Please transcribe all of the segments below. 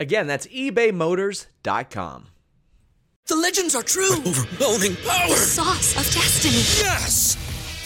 Again, that's ebaymotors.com. The legends are true. Overwhelming power! Sauce of destiny. Yes!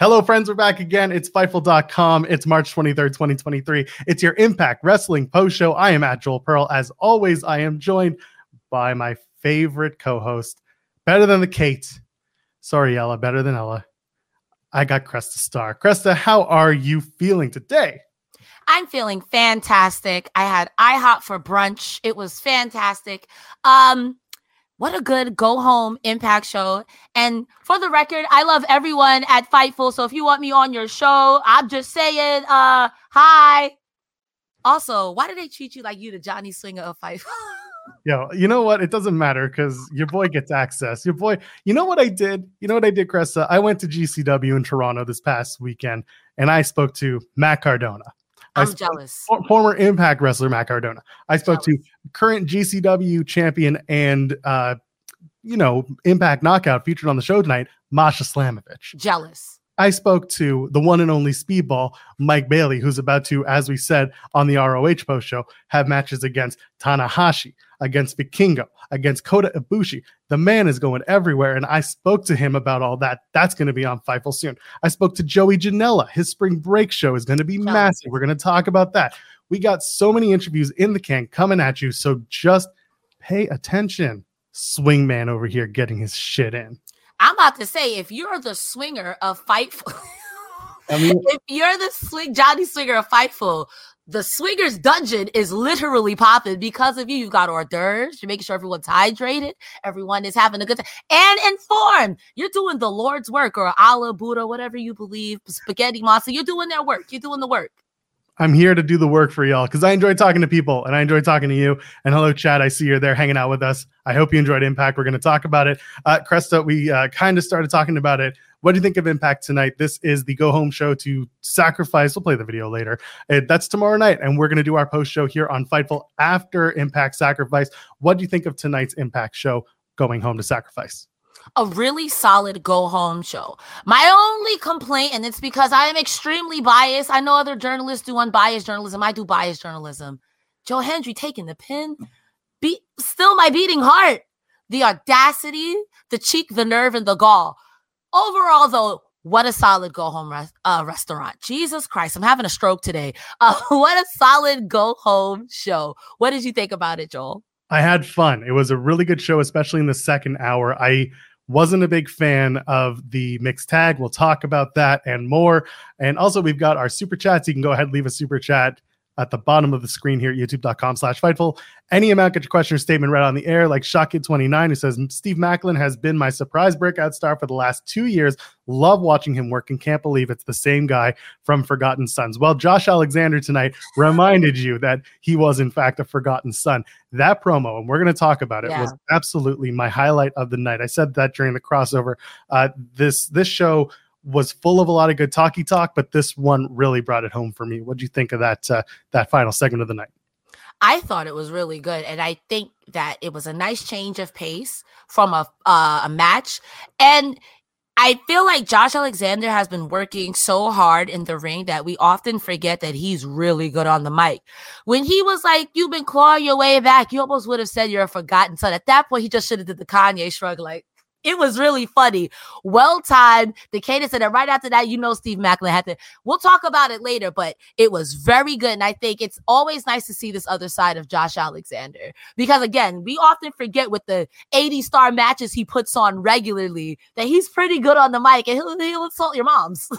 Hello, friends. We're back again. It's Fightful.com. It's March 23rd, 2023. It's your Impact Wrestling post show. I am at Joel Pearl. As always, I am joined by my favorite co host, better than the Kate. Sorry, Ella, better than Ella. I got Cresta Starr. Cresta, how are you feeling today? I'm feeling fantastic. I had IHOP for brunch. It was fantastic. Um, what a good go home impact show. And for the record, I love everyone at Fightful. So if you want me on your show, I'm just saying, uh, hi. Also, why do they treat you like you the Johnny Swinger of Fightful? Yo, you know what? It doesn't matter because your boy gets access. Your boy, you know what I did? You know what I did, Cresta? I went to GCW in Toronto this past weekend and I spoke to Matt Cardona. I I'm spoke- jealous. for- former Impact wrestler Matt Cardona. I spoke to current GCW champion and uh, you know Impact Knockout featured on the show tonight, Masha Slamovich. Jealous. I spoke to the one and only Speedball Mike Bailey, who's about to, as we said on the ROH post show, have matches against Tanahashi, against Vikingo, against Kota Ibushi. The man is going everywhere, and I spoke to him about all that. That's going to be on Fightful soon. I spoke to Joey Janela. His spring break show is going to be massive. We're going to talk about that. We got so many interviews in the can coming at you, so just pay attention. Swingman over here getting his shit in. I'm about to say, if you're the swinger of Fightful, I mean, if you're the swing Johnny Swinger of Fightful, the swingers dungeon is literally popping because of you. You've got hors d'oeuvres. You're making sure everyone's hydrated. Everyone is having a good time and informed. You're doing the Lord's work or Allah, Buddha, whatever you believe, spaghetti monster. You're doing their work. You're doing the work. I'm here to do the work for y'all because I enjoy talking to people and I enjoy talking to you. And hello, Chad. I see you're there hanging out with us. I hope you enjoyed Impact. We're going to talk about it. Uh, Cresta, we uh, kind of started talking about it. What do you think of Impact tonight? This is the go home show to sacrifice. We'll play the video later. Uh, that's tomorrow night. And we're going to do our post show here on Fightful after Impact Sacrifice. What do you think of tonight's Impact show going home to sacrifice? a really solid go home show. My only complaint, and it's because I am extremely biased. I know other journalists do unbiased journalism. I do biased journalism. Joe Hendry taking the pin, beat still my beating heart. The audacity, the cheek, the nerve, and the gall. Overall, though, what a solid go home res- uh, restaurant. Jesus Christ, I'm having a stroke today. Uh, what a solid go home show. What did you think about it, Joel? I had fun. It was a really good show, especially in the second hour. I wasn't a big fan of the mixed tag. We'll talk about that and more. And also, we've got our super chats. You can go ahead and leave a super chat at the bottom of the screen here at youtube.com slash fightful. Any amount, get your question or statement read on the air, like Shockkid29, who says, Steve Maclin has been my surprise breakout star for the last two years. Love watching him work and can't believe it's the same guy from Forgotten Sons. Well, Josh Alexander tonight reminded you that he was, in fact, a Forgotten Son. That promo, and we're going to talk about it, Yeah. was absolutely my highlight of the night. I said that during the crossover. Uh, this this show was full of a lot of good talky talk, but this one really brought it home for me. What do you think of that uh, that final segment of the night? I thought it was really good, and I think that it was a nice change of pace from a uh, a match. And I feel like Josh Alexander has been working so hard in the ring that we often forget that he's really good on the mic. When he was like, "You've been clawing your way back," you almost would have said you're a forgotten son. At that point, he just should have did the Kanye shrug, like, it was really funny. Well timed. The cadence and then right after that, you know Steve Maclin had to. We'll talk about it later, but it was very good. And I think it's always nice to see this other side of Josh Alexander. Because again, we often forget with the 80 star matches he puts on regularly that he's pretty good on the mic and he'll, he'll insult your moms.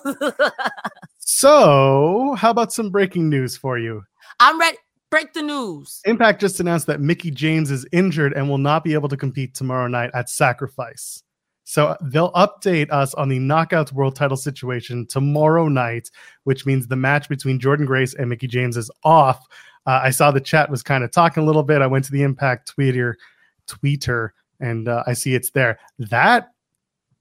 So, how about some breaking news for you? I'm ready. Break the news. Impact just announced that Mickie James is injured and will not be able to compete tomorrow night at Sacrifice. So they'll update us on the Knockouts World Title situation tomorrow night, which means the match between Jordynne Grace and Mickie James is off. Uh, I saw the chat was kind of talking a little bit. I went to the Impact Twitter, Twitter, and uh, I see it's there. That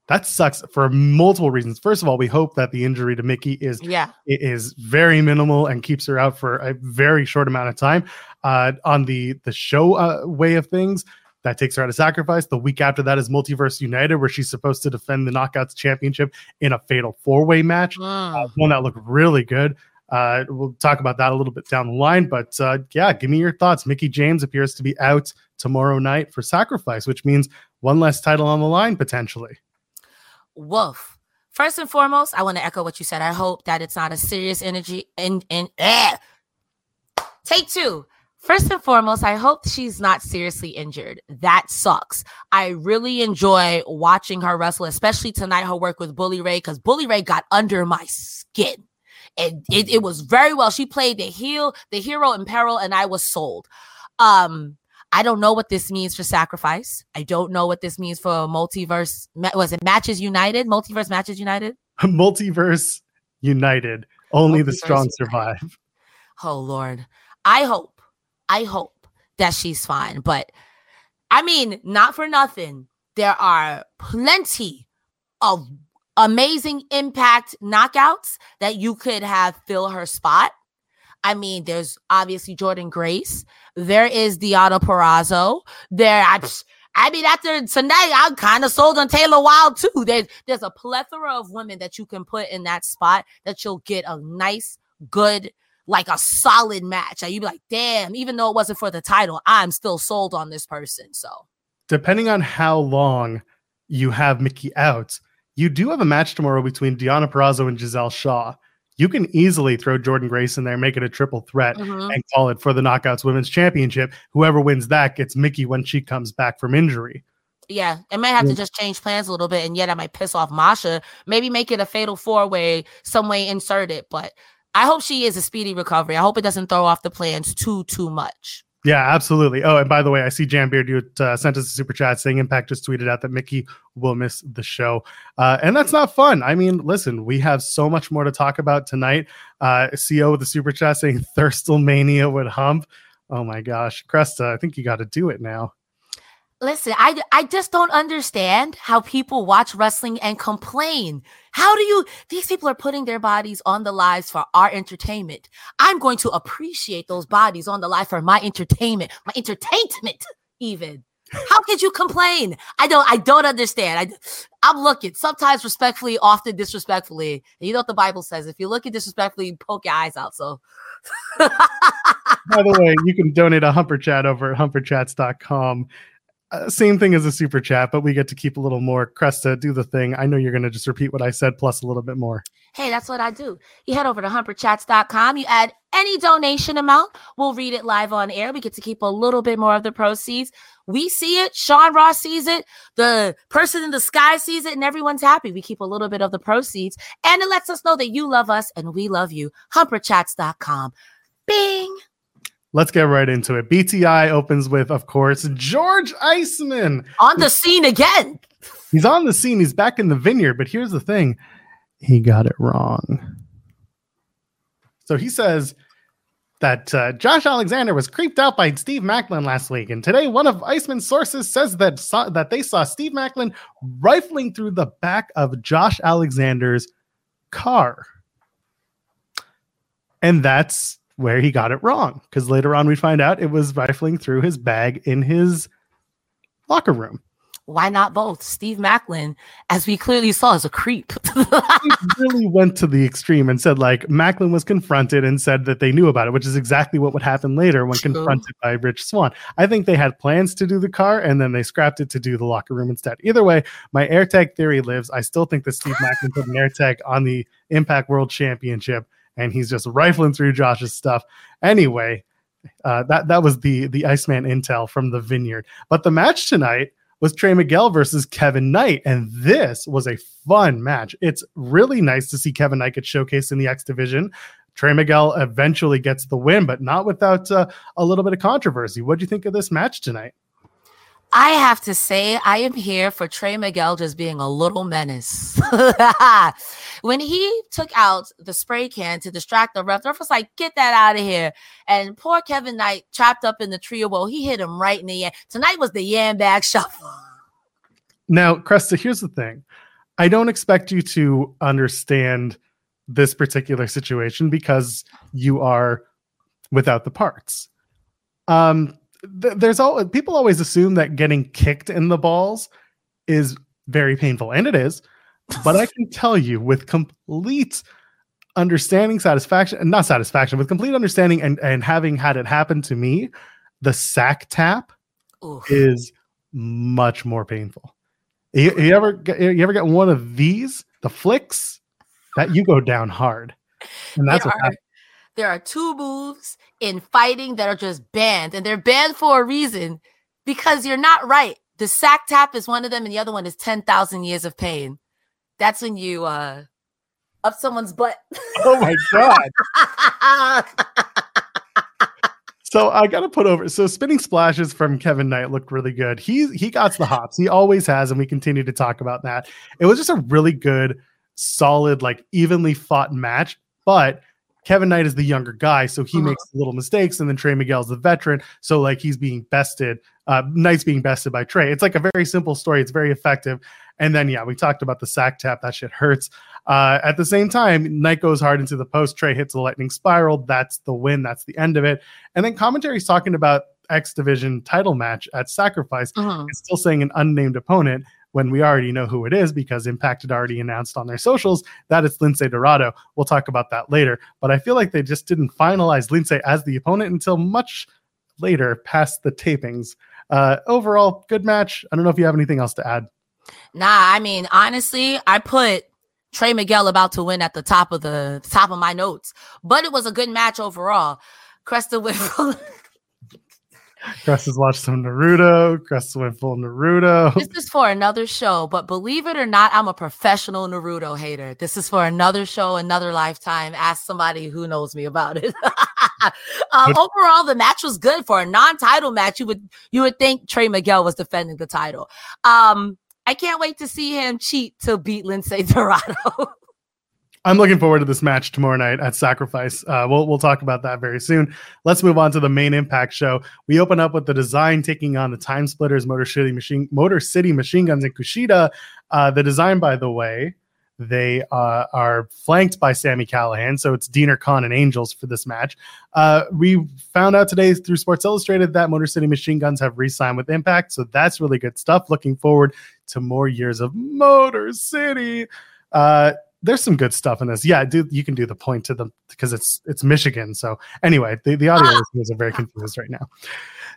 that sucks for multiple reasons. First of all, we hope that the injury to Mickie is Yeah. is very minimal and keeps her out for a very short amount of time. Uh, on the the show uh, way of things, that takes her out of sacrifice. The week after that is Multiverse United, where she's supposed to defend the Knockouts Championship in a fatal four way match. Mm. Uh, one that looked really good. Uh, we'll talk about that a little bit down the line, but uh, yeah, give me your thoughts. Mickie James appears to be out tomorrow night for sacrifice, which means one less title on the line potentially. Woof. First and foremost, I want to echo what you said. I hope that it's not a serious energy and and eh. take two. First and foremost, I hope she's not seriously injured. That sucks. I really enjoy watching her wrestle, especially tonight. Her work with Bully Ray, because Bully Ray got under my skin. And it, it was very well. She played the heel, the hero in peril, and I was sold. Um, I don't know what this means for sacrifice. I don't know what this means for multiverse. Was it Matches United? Multiverse Matches United? Multiverse United, only the Multiverse strong United. survive. Oh Lord. I hope, I hope that she's fine. But I mean, not for nothing. There are plenty of amazing impact knockouts that you could have fill her spot. I mean, there's obviously Jordynne Grace. There is Deonna Purrazzo. There, I, I mean, after tonight, I'm kind of sold on Taylor Wilde too. There's there's a plethora of women that you can put in that spot that you'll get a nice, good, like a solid match. And you'd be like, damn, even though it wasn't for the title, I'm still sold on this person. So Depending on how long you have Mickie out, you do have a match tomorrow between Deonna Purrazzo and Giselle Shaw. You can easily throw Jordynne Grace in there, make it a triple threat, mhm. and call it for the Knockouts Women's Championship. Whoever wins that gets Mickie when she comes back from injury. yeah, it may have to just change plans a little bit, and yet I might piss off Masha. Maybe make it a fatal four way, some way insert it. But I hope she is a speedy recovery. I hope it doesn't throw off the plans too too much. Yeah, absolutely. Oh, and by the way, I see Jan Beard you uh, sent us a super chat saying Impact just tweeted out that Mickie will miss the show, uh, and that's not fun. I mean, listen, we have so much more to talk about tonight. Uh, CO with the super chat saying Thirstelmania would hump. Oh my gosh, Cresta, I think you got to do it now. Listen, I I just don't understand how people watch wrestling and complain. How do you these people are putting their bodies on the lives for our entertainment. I'm going to appreciate those bodies on the live for my entertainment, my entertainment even. How could you complain? I don't I don't understand. I I'm looking sometimes respectfully, often disrespectfully. You know what the Bible says. If you look at disrespectfully, poke your eyes out. So By the way, you can donate a Humper Chat over at humperchats.com. Uh, same thing as a super chat, but we get to keep a little more. Cresta, do the thing. I know you're going to just repeat what I said plus a little bit more. Hey, that's what I do. You head over to humperchats.com. You add any donation amount. We'll read it live on air. We get to keep a little bit more of the proceeds. We see it. Sean Ross sees it. The person in the sky sees it, and everyone's happy. We keep a little bit of the proceeds, and it lets us know that you love us and we love you. Humperchats.com. Bing. Let's get right into it. BTI opens with, of course, George Iceman. On the scene again. He's on the scene. He's back in the vineyard, but here's the thing he got it wrong. So he says that uh, Josh Alexander was creeped out by Steve Maclin last week, and today one of Iceman's sources says that saw, that they saw Steve Maclin rifling through the back of Josh Alexander's car, and that's where he got it wrong. Because later on, we find out it was rifling through his bag in his locker room. why not both? Steve Maclin, as we clearly saw, is a creep. he really went to the extreme and said like Maclin was confronted and said that they knew about it, which is exactly what would happen later when True. confronted by Rich Swann. I think they had plans to do the car and then they scrapped it to do the locker room instead. Either way, my AirTag theory lives. I still think that Steve Maclin put an AirTag on the Impact World Championship and he's just rifling through Josh's stuff. Anyway, uh, that that was the the Iceman intel from the Vineyard. But the match tonight was Trey Miguel versus Kevin Knight, and this was a fun match. It's really nice to see Kevin Knight get showcased in the X division. Trey Miguel eventually gets the win, but not without uh, a little bit of controversy. What do you think of this match tonight? I have to say, I am here for Trey Miguel just being a little menace. when he took out the spray can to distract the ref, the ref was like, get that out of here. And poor Kevin Knight, trapped up in the tree of woe, he hit him right in the yam. Tonight was the yam bag shuffle. Now, Cresta, here's the thing. I don't expect you to understand this particular situation because you are without the parts. Um, there's all people always assume that getting kicked in the balls is very painful, and it is. But I can tell you with complete understanding, satisfaction, and not satisfaction, with complete understanding and, and having had it happen to me, the sack tap Oof. is much more painful. You, you ever get you ever get one of these, the flicks, that you go down hard, and that's there what are, there are two moves in fighting that are just banned, and they're banned for a reason because you're not right. The sack tap is one of them, and the other one is 10,000 years of pain. That's when you uh up someone's butt. Oh my god! So I got to put over. So spinning splashes from Kevin Knight looked really good. He he got the hops. He always has, and we continue to talk about that. It was just a really good, solid, like evenly fought match. But Kevin Knight is the younger guy, so he Mhm. makes little mistakes, and then Trey Miguel's the veteran. So like he's being bested. Uh, Knight's being bested by Trey. It's like a very simple story. It's very effective. And then yeah, we talked about the sack tap. That shit hurts. Uh, at the same time, Knight goes hard into the post. Trey hits a lightning spiral. That's the win. That's the end of it. And then commentary's talking about X Division title match at Sacrifice. Mhm. It's still saying an unnamed opponent when we already know who it is because Impact had already announced on their socials that it's Lince Dorado. We'll talk about that later. But I feel like they just didn't finalize Lince as the opponent until much later past the tapings. Uh, overall, good match. I don't know if you have anything else to add. Nah, I mean, honestly, I put Trey Miguel about to win at the top of the top of my notes, but it was a good match overall. Cresta went Crest has watched some Naruto. Crest went full Naruto. this is for another show, but believe it or not, I'm a professional Naruto hater. This is for another show, another lifetime. Ask somebody who knows me about it. um, overall, the match was good for a non-title match. You would you would think Trey Miguel was defending the title. Um, I can't wait to see him cheat to beat Lince Dorado. I'm looking forward to this match tomorrow night at Sacrifice. Uh, we'll we'll talk about that very soon. Let's move on to the main Impact show. We open up with the design taking on the Time Splitters, Motor City Machine, Motor City Machine Guns, and Kushida. Uh, the design, by the way, they uh, are flanked by Sami Callihan, so it's Deaner Kon and Angels for this match. Uh, we found out today through Sports Illustrated that Motor City Machine Guns have re-signed with Impact, so that's really good stuff. Looking forward to more years of Motor City. There's some good stuff in this. Yeah, dude, you can do the point to them because it's it's Michigan. So anyway, the, the audio listeners are very confused right now.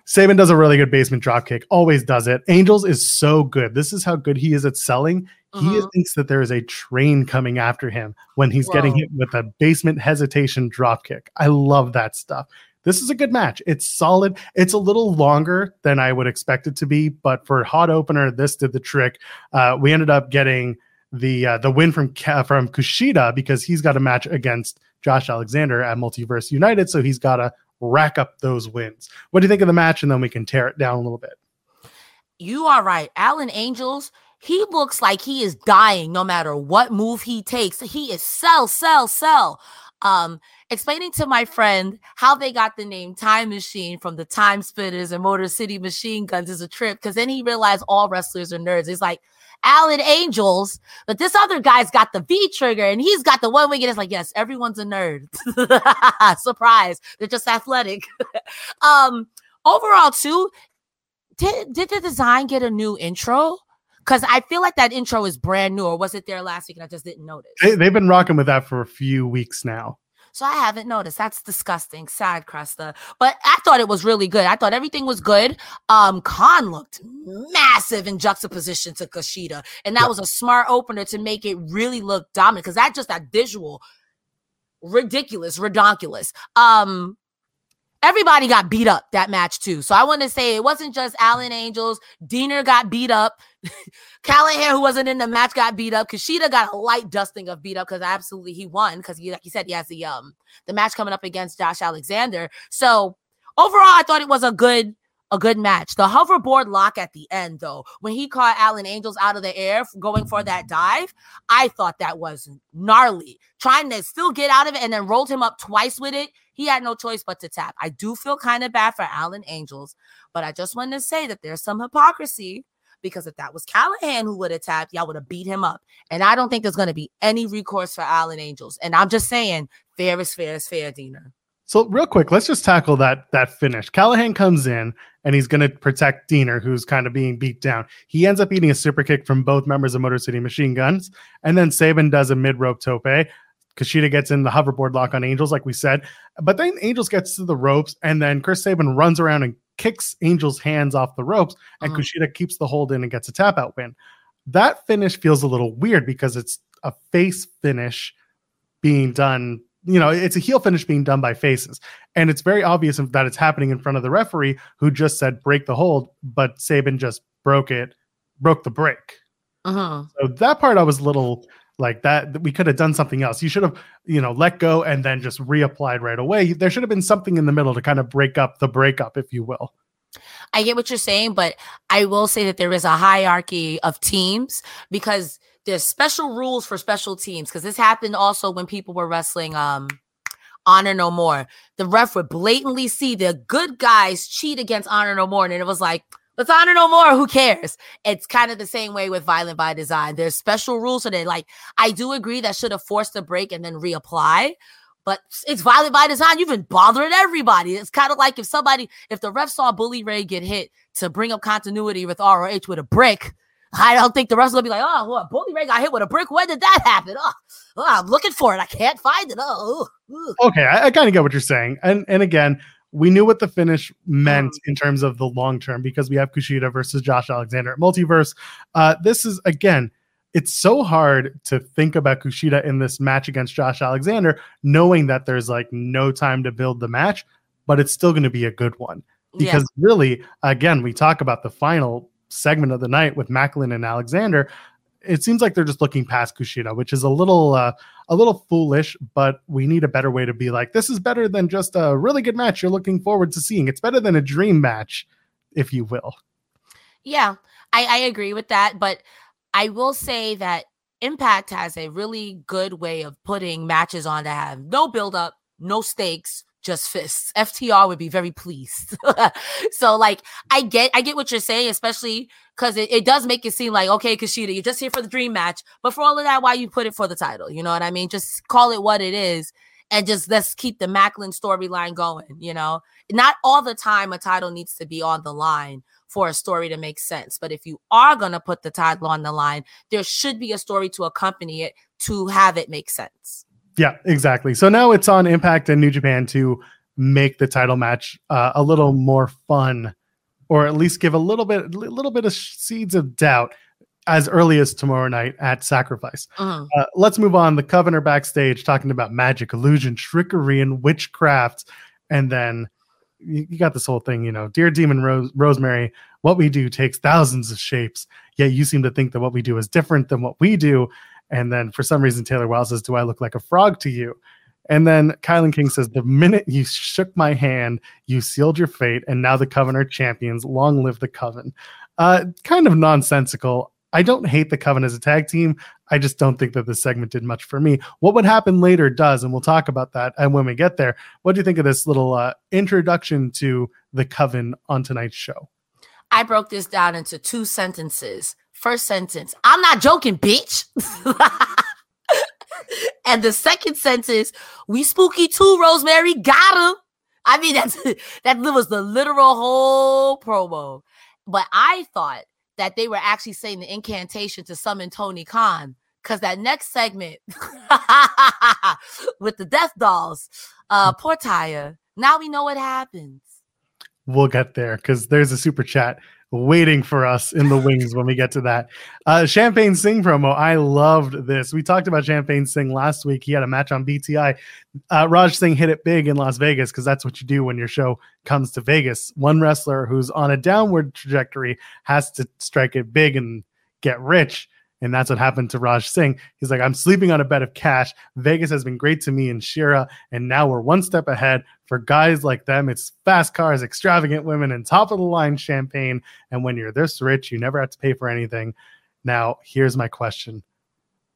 Sabin does a really good basement drop kick, always does it. Angels is so good. This is how good he is at selling. He Mhm. thinks that there is a train coming after him when he's getting hit with a basement hesitation drop kick. I love that stuff. This is a good match. It's solid. It's a little longer than I would expect it to be, but for hot opener, this did the trick. Uh, we ended up getting the uh, the win from from Kushida because he's got a match against Josh Alexander at Multiverse United, so he's got to rack up those wins. What do you think of the match? And then we can tear it down a little bit. You are right. Alan Angels, he looks like he is dying no matter what move he takes. He is sell, sell, sell. Um, explaining to my friend how they got the name Time Machine from the Time Splitters and Motor City Machine Guns is a trip because then he realized all wrestlers are nerds. He's like, Alan Angels, but this other guy's got the V trigger and he's got the one wing. And it's like, yes, everyone's a nerd. Surprise. They're just athletic. um, overall, too, did did the design get a new intro? Because I feel like that intro is brand new, or was it there last week and I just didn't notice? They, they've been rocking with that for a few weeks now. So I haven't noticed. That's disgusting. Sad, Cresta. But I thought it was really good. I thought everything was good. Um, Kon looked massive in juxtaposition to Kushida. And that was a smart opener to make it really look dominant. Cause that just that visual ridiculous, redonkulous. Um, everybody got beat up that match too. So I want to say it wasn't just Alan Angels. Deaner got beat up. Callihan, who wasn't in the match, got beat up. Kushida got a light dusting of beat up because absolutely he won because he, like you said, he has the um the match coming up against Josh Alexander. So overall, I thought it was a good a good match. The hoverboard lock at the end, though, when he caught Alan Angels out of the air going for that dive, I thought that was gnarly. Trying to still get out of it and then rolled him up twice with it. He had no choice but to tap. I do feel kind of bad for Alan Angels, but I just wanted to say that there's some hypocrisy because if that was Callihan who would have tapped, y'all would have beat him up. And I don't think there's going to be any recourse for Alan Angels. And I'm just saying, fair is fair is fair, Deaner. So real quick, let's just tackle that that finish. Callihan comes in and he's going to protect Deaner, who's kind of being beat down. He ends up eating a super kick from both members of Motor City Machine Guns, and then Sabin does a mid rope tope. Kushida gets in the hoverboard lock on Angels, like we said, but then Angels gets to the ropes, and then Chris Sabin runs around and kicks Angel's hands off the ropes, and Uh-huh. Kushida keeps the hold in and gets a tap out win. That finish feels a little weird because it's a face finish being done. You know, it's a heel finish being done by faces. And it's very obvious that it's happening in front of the referee who just said break the hold, but Sabin just broke it, broke the break. Mhm. So that part I was a little like that. We could have done something else. You should have, you know, let go and then just reapplied right away. There should have been something in the middle to kind of break up the breakup, if you will. I get what you're saying, but I will say that there is a hierarchy of teams because there's special rules for special teams. Because this happened also when people were wrestling um Honor No More. The ref would blatantly see the good guys cheat against Honor No More, and it was like, let's honor no more. Who cares? It's kind of the same way with Violent by Design. There's special rules, they like. I do agree that should have forced a break and then reapply. But it's violent by design. You've been bothering everybody. It's kind of like if somebody, if the ref saw Bully Ray get hit to bring up continuity with ROH with a brick, I don't think the ref's gonna be like, oh, what, Bully Ray got hit with a brick. When did that happen? Oh, oh, I'm looking for it. I can't find it. Oh, ugh. Okay, I, I kind of get what you're saying. And and again, we knew what the finish meant in terms of the long term because we have Kushida versus Josh Alexander at Multiverse. Uh, this is again, it's so hard to think about Kushida in this match against Josh Alexander, knowing that there's like no time to build the match, but it's still going to be a good one yeah. because really, again, we talk about the final segment of the night with Maclin and Alexander. It seems like they're just looking past Kushida, which is a little uh, a little foolish, but we need a better way to be like, this is better than just a really good match you're looking forward to seeing. It's better than a dream match, if you will. Yeah, I, I agree with that. But I will say that Impact has a really good way of putting matches on that have no build up, no stakes, just fists. FTR would be very pleased. so like I get I get what you're saying, especially because it, it does make it seem like okay, Kushida, you're just here for the dream match. But for all of that, why you put it for the title? You know what I mean? Just call it what it is and just let's keep the Maclin storyline going, you know. Not all the time a title needs to be on the line for a story to make sense. But if you are to put the title on the line, there should be a story to accompany it to have it make sense. Yeah, exactly. So now it's on Impact and New Japan to make the title match uh, a little more fun, or at least give a little bit, a little bit of seeds of doubt as early as tomorrow night at Sacrifice. Mhm. Uh, let's move on. The Coven are backstage talking about magic, illusion, trickery, and witchcraft, and then you, you got this whole thing. You know, dear Demon Rose, Rosemary, what we do takes thousands of shapes. Yet you seem to think that what we do is different than what we do. And then for some reason, Taylor Wilde says, Do I look like a frog to you? And then KiLynn King says, The minute you shook my hand, you sealed your fate, and now the Coven are champions. Long live the Coven. Uh, kind of nonsensical. I don't hate the Coven as a tag team. I just don't think that this segment did much for me. What would happen later does, and we'll talk about that. And when we get there, what do you think of this little uh, introduction to the Coven on tonight's show? I broke this down into two sentences. First sentence, I'm not joking, bitch. and the second sentence, we spooky too, Rosemary. Got him. I mean, that's that was the literal whole promo. but I thought that they were actually saying the incantation to summon Tony Khan because that next segment with the death dolls, uh, poor Taya. Now we know what happens. We'll get there because there's a super chat waiting for us in the wings when we get to that. Uh, Champagne Singh promo. I loved this. We talked about Champagne Singh last week. He had a match on BTI. Uh, Raj Singh hit it big in Las Vegas because that's what you do when your show comes to Vegas. One wrestler who's on a downward trajectory has to strike it big and get rich. And that's what happened to Raj Singh. He's like, I'm sleeping on a bed of cash. Vegas has been great to me and Shera, And now we're one step ahead for guys like them. It's fast cars, extravagant women, and top of the line champagne. And when you're this rich, you never have to pay for anything. Now, here's my question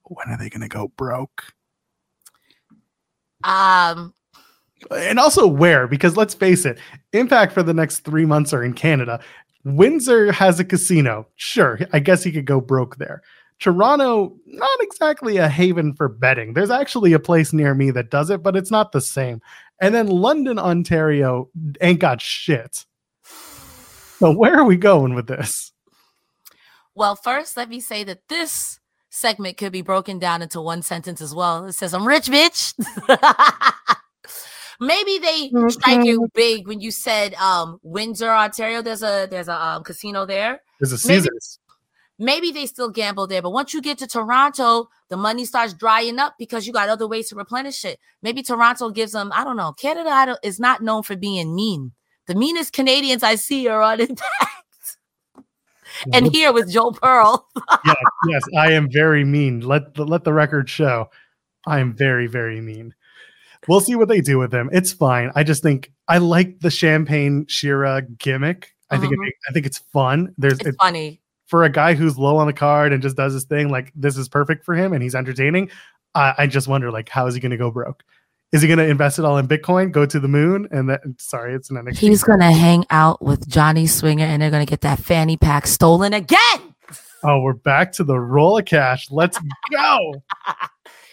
When are they going to go broke? Um, and also where? Because let's face it, Impact for the next three months are in Canada. Windsor has a casino. Sure, I guess he could go broke there. Toronto, not exactly a haven for betting. There's actually a place near me that does it, but it's not the same. And then London, Ontario ain't got shit. So where are we going with this? Well, first, let me say that this segment could be broken down into one sentence as well. It says, I'm rich, bitch. Maybe they strike you big when you said um Windsor, Ontario. There's a there's a um, casino there. There's a Caesars. Maybe they still gamble there. But once you get to Toronto, the money starts drying up because you got other ways to replenish it. Maybe Toronto gives them, I don't know. Canada I don't- is not known for being mean. The meanest Canadians I see are on Impact. and here with Joe Pearl. yes, yes, I am very mean. Let the, let the record show. I am very, very mean. We'll see what they do with him. It's fine. I just think I like the champagne Shera gimmick. I think it, Mhm. I think it's fun. There's It's it, funny. For a guy who's low on the card and just does his thing. Like this is perfect for him, and he's entertaining. I, I just wonder, like, how is he going to go broke? Is he going to invest it all in Bitcoin, go to the moon, and then sorry, it's an NXT. He's gonna hang out with Johnny Swinger and they're gonna get that fanny pack stolen again. oh, we're back to the roll of cash. Let's go.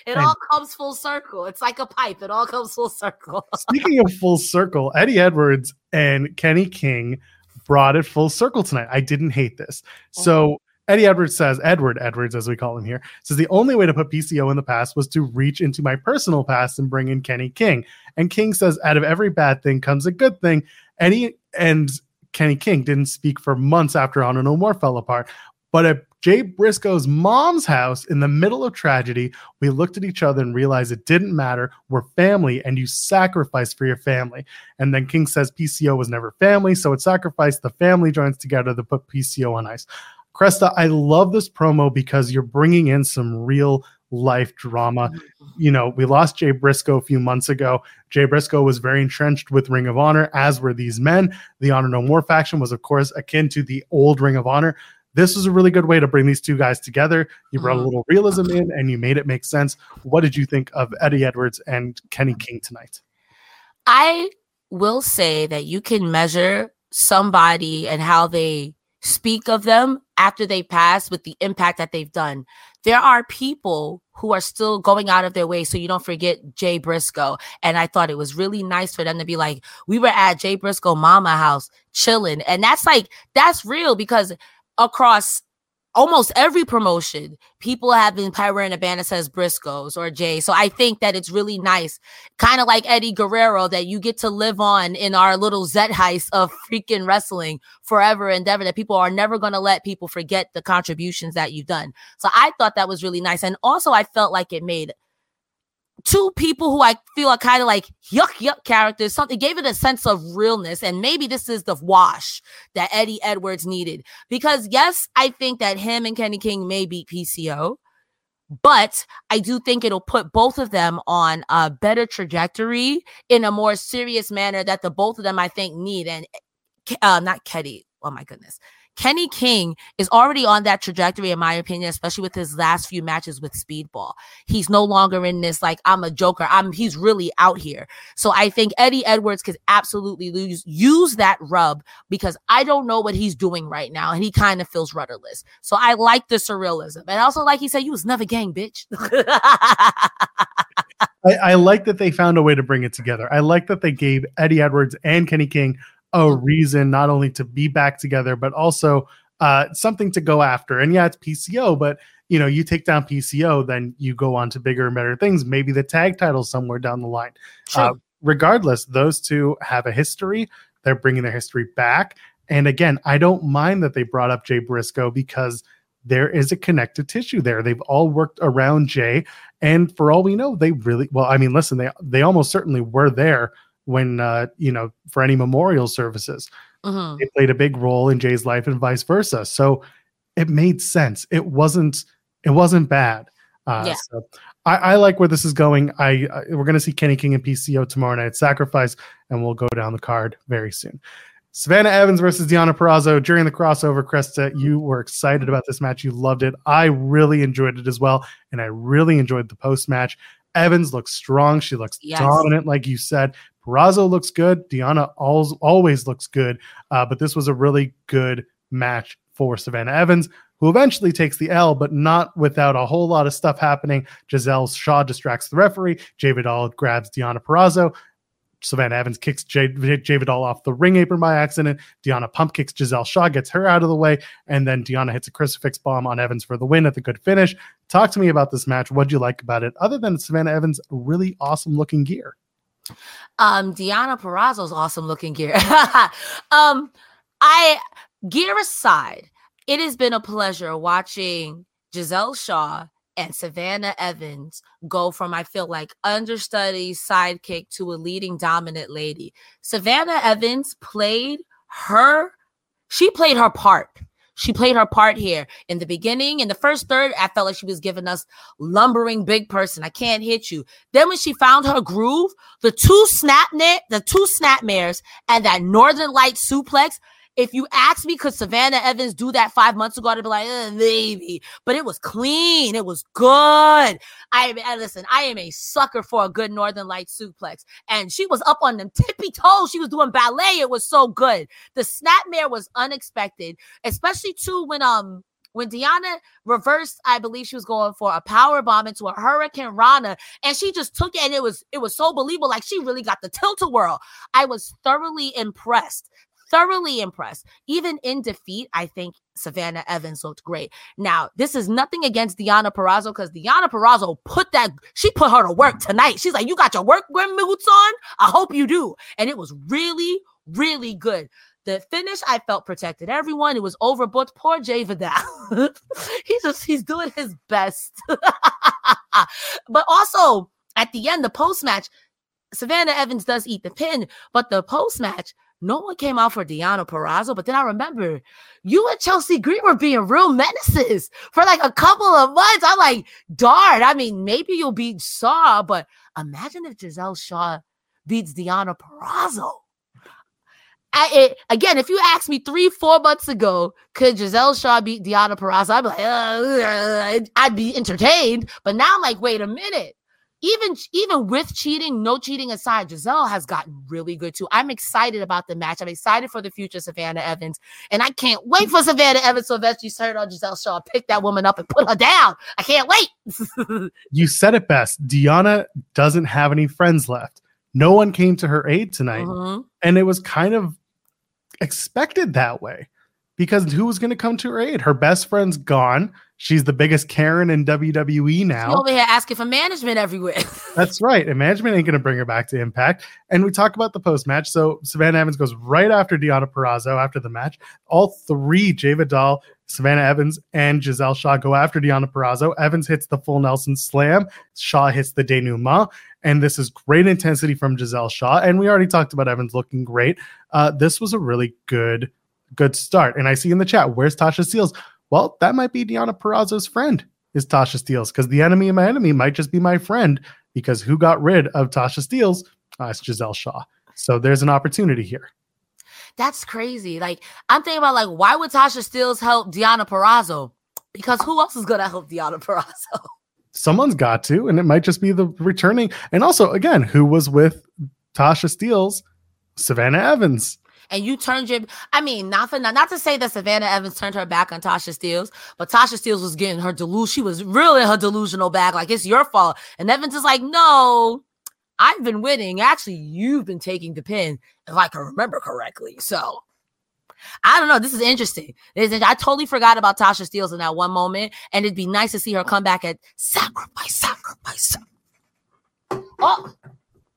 It And- all comes full circle. It's like a pipe. It all comes full circle. Speaking of full circle, Eddie Edwards and Kenny King brought it full circle tonight. I didn't hate this. So oh. Eddie Edwards says, Edward Edwards, as we call him here, says the only way to put PCO in the past was to reach into my personal past and bring in Kenny King. And King says, out of every bad thing comes a good thing. Eddie and Kenny King didn't speak for months after Honor No More fell apart. But at Jay Briscoe's mom's house in the middle of tragedy, we looked at each other and realized it didn't matter. We're family and you sacrifice for your family. And then King says PCO was never family, so it sacrificed the family joins together to put PCO on ice. Cresta, I love this promo because you're bringing in some real life drama. You know, we lost Jay Briscoe a few months ago. Jay Briscoe was very entrenched with Ring of Honor, as were these men. The Honor No More faction was, of course, akin to the old Ring of Honor. This was a really good way to bring these two guys together. You brought a Mhm. little realism in and you made it make sense. What did you think of Eddie Edwards and Kenny King tonight? I will say that you can measure somebody and how they speak of them after they pass with the impact that they've done. There are people who are still going out of their way. So you don't forget Jay Briscoe. And I thought it was really nice for them to be like, we were at Jay Briscoe mama house chilling. And that's like, that's real because across almost every promotion, people have been wearing a band that says Briscoes or Jay. So I think that it's really nice kind of like Eddie Guerrero that you get to live on in our little Zet heist of freaking wrestling forever and ever that people are never going to let people forget the contributions that you've done. So I thought that was really nice. And also I felt like it made two people who I feel are kind of like yuck yuck characters. Something gave it a sense of realness. And maybe this is the wash that Eddie Edwards needed. Because yes, I think that him and Kenny King may beat PCO. But I do think it'll put both of them on a better trajectory in a more serious manner that the both of them I think need. And uh, not Kenny. Oh my goodness. Kenny King is already on that trajectory, in my opinion, especially with his last few matches with Speedball. He's no longer in this like I'm a joker. I'm he's really out here. So I think Eddie Edwards could absolutely lose, use that rub because I don't know what he's doing right now, and he kind of feels rudderless. So I like the surrealism, and also like he said, you was never gang, bitch. I, I like that they found a way to bring it together. I like that they gave Eddie Edwards and Kenny King a reason not only to be back together, but also uh, something to go after. And yeah, it's PCO, but you know, you take down PCO, then you go on to bigger and better things. Maybe the tag title somewhere down the line. True. Uh, regardless, those two have a history. They're bringing their history back. And again, I don't mind that they brought up Jay Briscoe because there is a connective tissue there. They've all worked around Jay, and for all we know, they really well. I mean, listen, they they almost certainly were there when uh, you know for any memorial services. Mhm. They played a big role in Jay's life and vice versa. So it made sense. It wasn't it wasn't bad. Uh, Yeah. So I, I like where this is going. I, I we're going to see Kenny King and PCO tomorrow night at Sacrifice, and we'll go down the card very soon. Savannah Evans versus Deonna Purrazzo during the crossover. Cresta, you were excited about this match. You loved it. I really enjoyed it as well, and I really enjoyed the post match. Evans looks strong. She looks Yes. dominant, like you said. Purrazzo looks good. Deonna always, always looks good. Uh, but this was a really good match for Savannah Evans, who eventually takes the L, but not without a whole lot of stuff happening. Giselle Shaw distracts the referee. Jai Vidal grabs Deonna Purrazzo. Savannah Evans kicks Jai, Jai Vidal off the ring apron by accident. Deonna pump kicks Giselle Shaw, gets her out of the way, and then Deonna hits a crucifix bomb on Evans for the win at the good finish. Talk to me about this match. What'd you like about it, other than Savannah Evans' really awesome looking gear? Um, Deonna Purrazzo's awesome looking gear. um, I gear aside, it has been a pleasure watching Giselle Shaw and Savannah Evans go from I feel like understudy sidekick to a leading dominant lady. Savannah Evans played her, she played her part. She played her part here in the beginning. In the first third, I felt like she was giving us lumbering big person. I can't hit you. Then when she found her groove, the two snap net, the two snapmares, and that Northern Light suplex. If you ask me, could Savannah Evans do that five months ago? I'd be like, uh, maybe, but it was clean. It was good. I, I listen. I am a sucker for a good Northern Light suplex, and she was up on them tippy toes. She was doing ballet. It was so good. The snapmare was unexpected, especially too when um when Deonna reversed, I believe she was going for a power bomb into a hurricanrana, and she just took it, and it was it was so believable. Like she really got the tilt a whirl. I was thoroughly impressed. Thoroughly impressed. Even in defeat, I think Savannah Evans looked great. Now, this is nothing against Deonna Purrazzo because Deonna Purrazzo put that, she put her to work tonight. She's like, You got your work boots on? I hope you do. And it was really, really good. The finish, I felt protected everyone. It was overbooked. Poor Jai Vidal. he's just he's doing his best. but also at the end, the post match, Savannah Evans does eat the pin, but the post match, no one came out for Deonna Purrazzo. But then I remember you and Chelsea Green were being real menaces for like a couple of months. I'm like, darn. I mean, maybe you'll beat Shaw, but imagine if Giselle Shaw beats Deonna Purrazzo. I, it, again, if you asked me three, four months ago, could Giselle Shaw beat Deonna Purrazzo? I'd be like, uh, I'd be entertained. But now I'm like, wait a minute. Even even with cheating, no cheating aside, Giselle has gotten really good too. I'm excited about the match. I'm excited for the future Savannah Evans, and I can't wait for Savannah Evans to eventually turn on Giselle Shaw, pick that woman up, and put her down. I can't wait. You said it best. Deonna doesn't have any friends left. No one came to her aid tonight. Mhm. And it was kind of expected that way because who was going to come to her aid? Her best friend's gone. She's the biggest Karen in WWE now. over here asking for management everywhere. That's right. And management ain't going to bring her back to Impact. And we talk about the post match. So Savannah Evans goes right after Deonna Purrazzo after the match. All three, Jai Vidal, Savannah Evans, and Giselle Shaw go after Deonna Purrazzo. Evans hits the full Nelson slam. Shaw hits the denouement. And this is great intensity from Giselle Shaw. And we already talked about Evans looking great. Uh, this was a really good, good start. And I see in the chat, where's Tasha Steeles? Well, that might be Deonna Purrazzo's friend, is Tasha Steeles, because the enemy of my enemy might just be my friend. Because who got rid of Tasha Steeles? Uh, it's Giselle Shaw. So there's an opportunity here. That's crazy. Like I'm thinking about like why would Tasha Steeles help Deonna Purrazzo? Because who else is gonna help Deonna Purrazzo? Someone's got to, and it might just be the returning. And also, again, who was with Tasha Steeles? Savannah Evans. And you turned your I mean, not for not, not to say that Savannah Evans turned her back on Tasha Steeles, but Tasha Steeles was getting her delusion. She was really her delusional bag, like it's your fault. And Evans is like, no, I've been winning. Actually, you've been taking the pin, if I can remember correctly. So I don't know. This is interesting. This is- I totally forgot about Tasha Steeles in that one moment, and it'd be nice to see her come back at sacrifice, sacrifice. sac- Oh,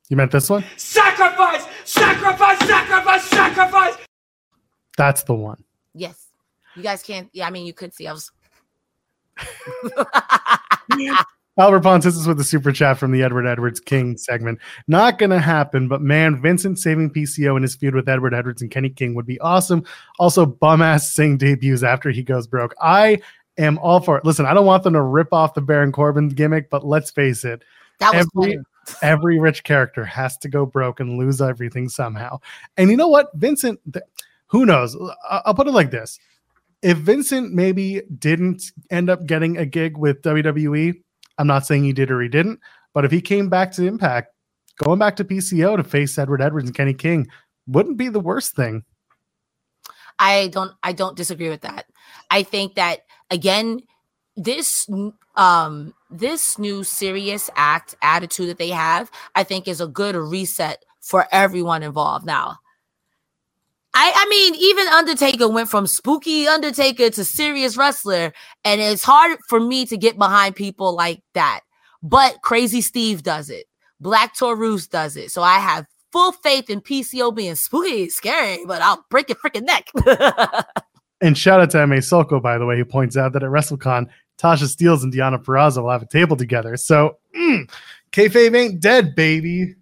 You meant this one? Sacrifice! Sacrifice! Sacrifice! Sacrifice! That's the one. yes. You guys can't. Yeah, I mean, you could see. I was. Albert Ponce, this is with the super chat from the Edward Edwards King segment. Not going to happen, but man, Vincent saving PCO in his feud with Edward Edwards and Kenny King would be awesome. Also, bum ass Sing debuts after he goes broke. I am all for it. Listen, I don't want them to rip off the Baron Corbin gimmick, but let's face it, That was Every- funny. Every rich character has to go broke and lose everything somehow. And you know what, Vincent? th- who knows? I'll put it like this: if Vincent maybe didn't end up getting a gig with WWE, I'm not saying he did or he didn't, but if he came back to Impact, going back to PCO to face Edward Edwards and Kenny King wouldn't be the worst thing. I don't I don't disagree with that. I think that again this um this new serious act attitude that they have I think is a good reset for everyone involved now. I I mean even Undertaker went from spooky Undertaker to serious wrestler and it's hard for me to get behind people like that. But Crazy Steve does it. Black Taurus does it. So I have full faith in PCO being spooky, scary, but I'll break your freaking neck. And shout out to MA Soko, by the way, who points out that at WrestleCon, Tasha Steelz and Deonna Purrazzo will have a table together. So, mm, kayfabe ain't dead, baby.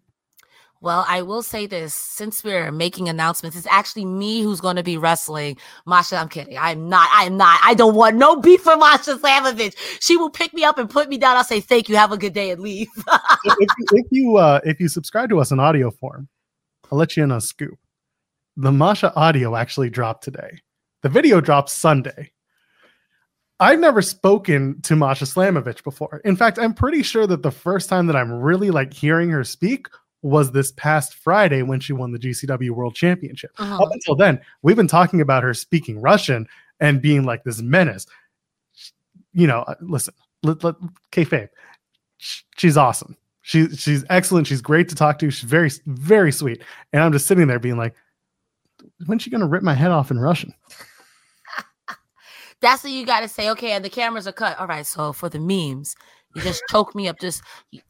well, I will say this since we're making announcements, it's actually me who's going to be wrestling. Masha, I'm kidding. I'm not. I'm not. I don't want no beef with Masha Slamovich. She will pick me up and put me down. I'll say, thank you. Have a good day and leave. if, if you- if you uh, if you subscribe to us in audio form, I'll let you in on a scoop. The Masha audio actually dropped today. The video drops Sunday. I've never spoken to Masha Slamovich before. In fact, I'm pretty sure that the first time that I'm really like hearing her speak was this past Friday when she won the GCW World Championship. Mhm. Up until then, we've been talking about her speaking Russian and being like this menace. You know, uh, listen, let, let kayfabe. She's awesome. She, she's excellent. She's great to talk to. She's very, very sweet. And I'm just sitting there being like, when's she going to rip my head off in Russian? That's what you got to say. Okay, and the cameras are cut. All right, so for the memes, you just choke me up. Just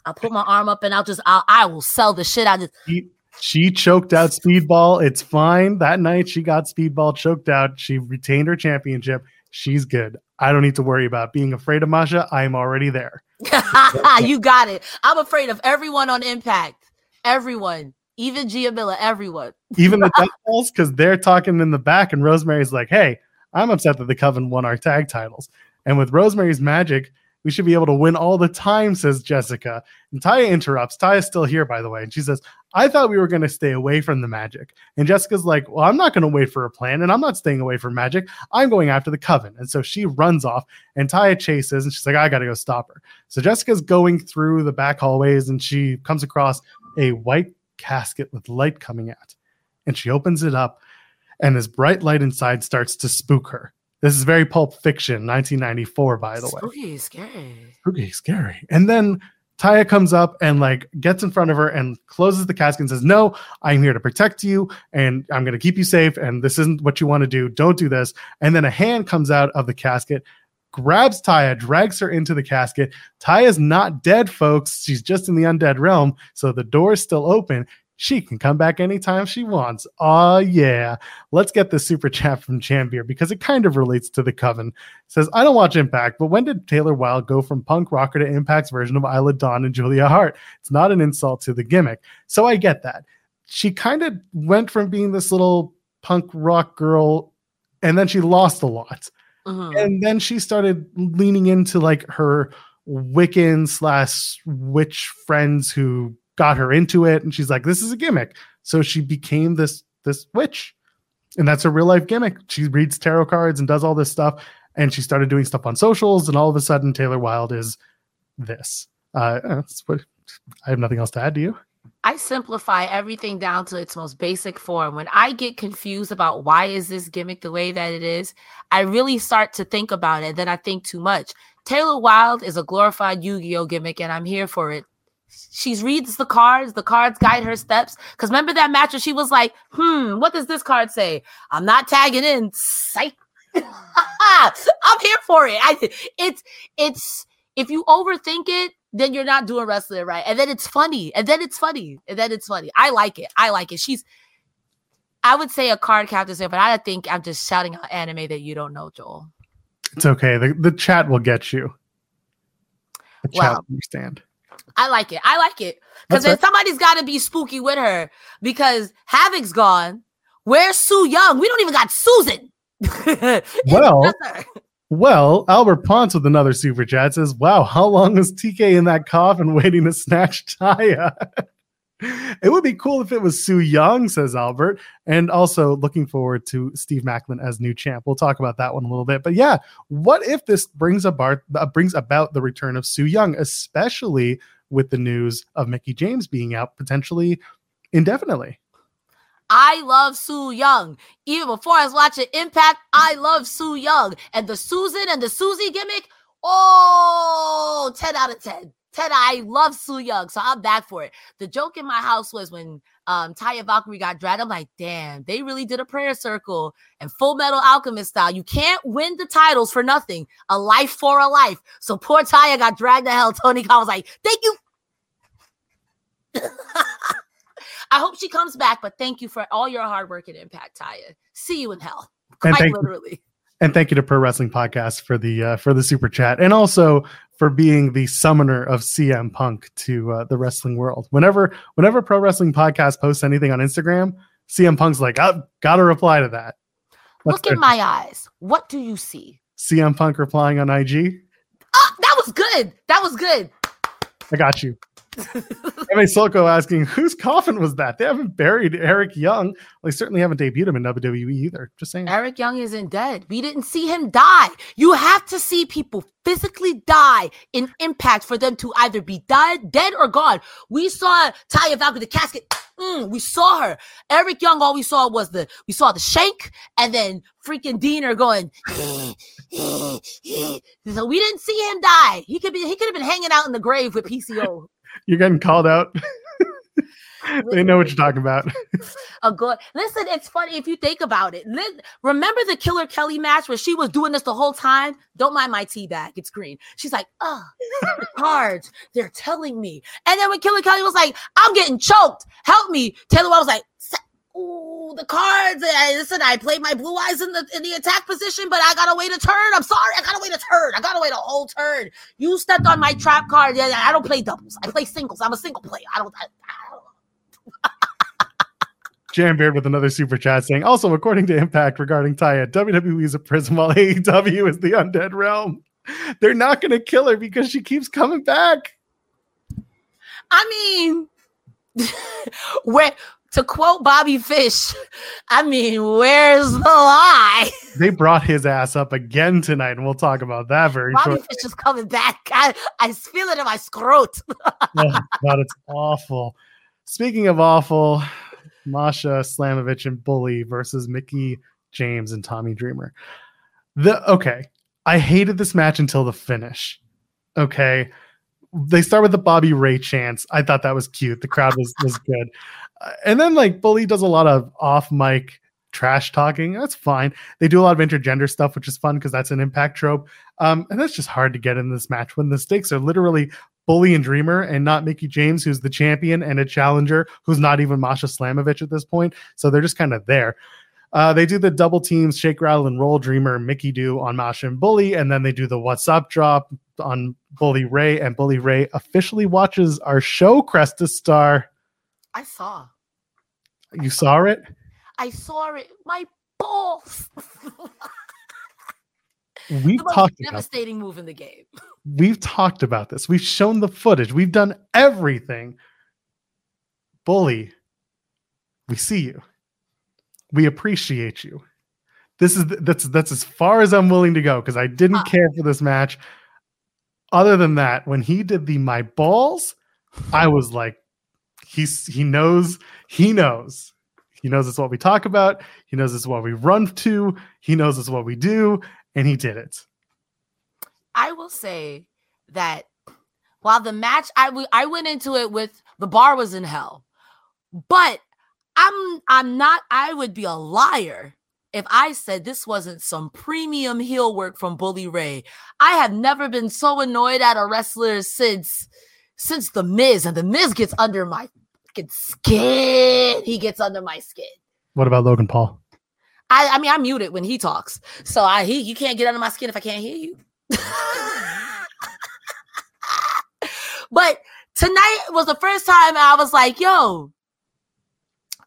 I'll put my arm up and I'll just I'll, I will sell the shit out of She, she choked out Speedball. It's fine. That night, she got Speedball choked out. She retained her championship. She's good. I don't need to worry about being afraid of Masha. I'm already there. you got it. I'm afraid of everyone on Impact. Everyone, even Gia Miller, everyone. even the Death Balls, because they're talking in the back, and Rosemary's like, "Hey, I'm upset that the Coven won our tag titles, and with Rosemary's magic, we should be able to win all the time," says Jessica. And Taya interrupts. Taya's still here, by the way, and she says, "I thought we were going to stay away from the magic." And Jessica's like, "Well, I'm not going to wait for a plan, and I'm not staying away from magic. I'm going after the Coven." And so she runs off, and Taya chases, and she's like, "I got to go stop her." So Jessica's going through the back hallways, and she comes across a white casket with light coming out and she opens it up and this bright light inside starts to spook her this is very pulp fiction 1994 by the way Spooky, scary. spooky scary and then Taya comes up and like gets in front of her and closes the casket and says, "No, I'm here to protect you and I'm going to keep you safe and this isn't what you want to do. Don't do this." And then a hand comes out of the casket, grabs Taya, drags her into the casket. Taya's not dead, folks. She's just in the undead realm, so the door is still open. She can come back anytime she wants. Oh yeah. Let's get the super chat from Chambier because it kind of relates to the coven. It says, I don't watch Impact, but when did Taylor Wilde go from punk rocker to Impact's version of Isla Dawn and Julia Hart? It's not an insult to the gimmick. So I get that. She kind of went from being this little punk rock girl and then she lost a lot Mhm. and then she started leaning into like her Wiccan slash witch friends who got her into it, and she's like, "This is a gimmick." So she became this this witch, and that's a real life gimmick. She reads tarot cards and does all this stuff, and she started doing stuff on socials, and all of a sudden, Taylor Wilde is this. Uh, that's what I have nothing else to add to you. I simplify everything down to its most basic form. When I get confused about why is this gimmick the way that it is, I really start to think about it. Then I think too much. Taylor Wilde is a glorified Yu-Gi-Oh gimmick, and I'm here for it. She reads the cards, the cards guide her steps. Because remember that match where she was like, hmm, what does this card say? I'm not tagging in. Psych. I'm here for it. I it's it's if you overthink it, then you're not doing wrestling right. And then it's funny. And then it's funny. And then it's funny. I like it. I like it. She's I would say a card captain, but I think I'm just shouting out anime that you don't know, Joel. It's okay. The, the chat will get you. The chat Well, will understand. I like it. I like it. Because then somebody's got to be spooky with her because Havoc's gone. Where's Su Yung? We don't even got Susan. Well, Well, Albert Ponce with another super chat says, Wow, how long is TK in that coffin waiting to snatch Taya? it would be cool if it was Su Yung, says Albert. And also looking forward to Steve Maclin as new champ. We'll talk about that one a little bit. But yeah, what if this brings about uh, brings about the return of Su Yung, especially with the news of Mickie James being out potentially indefinitely? I love Su Yung. Even before I was watching Impact, I love Su Yung. And the Susan and the Susie gimmick, oh, 10 out of 10. 10, I love Su Yung, so I'm back for it. The joke in my house was when um Taya Valkyrie got dragged. I'm like, damn, they really did a prayer circle and full metal alchemist style. You can't win the titles for nothing. A life for a life. So poor Taya got dragged to hell. Tony Khan was like, thank you. I hope she comes back, but thank you for all your hard work and impact, Taya. See you in hell. And Quite thank you. literally. And thank you to Pro Wrestling Podcast for the uh, for the super chat, and also for being the summoner of CM Punk to uh, the wrestling world. Whenever whenever Pro Wrestling Podcast posts anything on Instagram, CM Punk's like, "I've got to reply to that." Look in my eyes. What do you see? CM Punk replying on IG. Ah, that was good. That was good. I got you. MA Silko asking, whose coffin was that? They haven't buried Eric Young. Well, they certainly haven't debuted him in WWE either. Just saying. Eric Young isn't dead. We didn't see him die. You have to see people physically die in impact for them to either be dead, dead or gone. We saw Taya Valkyrie, the casket. Mm, we saw her. Eric Young, all we saw was the we saw the shank and then freaking Deaner going. so we didn't see him die. He could be he could have been hanging out in the grave with PCO. You're getting called out. they know what you're talking about. a good listen it's funny if you think about it. Remember the killer kelly match where she was doing this the whole time? Don't mind my tea bag it's green. She's like oh the cards. They're telling me. And then when killer kelly was like i'm getting choked. Help me. Taylor Wilde was like "Sa- Ooh, the cards. Eh, I, listen, I played my blue eyes in the in the attack position, but I gotta wait a turn. I'm sorry, I gotta wait a turn. I gotta wait a whole turn. You stepped on my trap card. Yeah, I don't play doubles. I play singles. I'm a single player. I don't. I, I don't Jam Beard with another super chat saying, also, according to Impact regarding Taya, WWE is a prison while AEW is the undead realm. They're not going to kill her because she keeps coming back. I mean, where to quote Bobby Fish, I mean, where's the lie? They brought his ass up again tonight, and we'll talk about that very soon. Bobby shortly. Fish is coming back. I, I feel it in my scrot. oh, God, it's awful. Speaking of awful, Masha Slamovich and Bully versus Mickie James and Tommy Dreamer. The okay, I hated this match until the finish. Okay, they start with the Bobby Ray chance. I thought that was cute. The crowd was was good, and then like Bully does a lot of off mic trash talking. That's fine. They do a lot of intergender stuff, which is fun because that's an impact trope. Um, and that's just hard to get in this match when the stakes are literally Bully and Dreamer and not Mickie James, who's the champion and a challenger, who's not even Masha Slamovich at this point. So they're just kind of there. Uh, they do the double teams, shake, rattle, and roll. Dreamer Mickie do on Masha and Bully, and then they do the what's up drop on Bully Ray, and Bully Ray officially watches our show, Cresta Starr. I saw. You saw it? I saw it. My balls. We've the talked about devastating move in the game. we've talked about this. We've shown the footage. We've done everything. Bully, we see you. We appreciate you. This is that's that's as far as I'm willing to go because I didn't Uh. care for this match. Other than that, when he did the my balls, I was like, he's he knows, he knows. He knows it's what we talk about. He knows it's what we run to. He knows it's what we do, and he did it. I will say that while the match I w- I went into it with the bar was in hell. But I'm I'm not I would be a liar if I said this wasn't some premium heel work from Bully Ray. I have never been so annoyed at a wrestler since since the Miz, and the Miz gets under my fucking skin. He gets under my skin. What about Logan Paul? I, I mean, I mute it when he talks, so I he you can't get under my skin if I can't hear you. but tonight was the first time I was like, "Yo,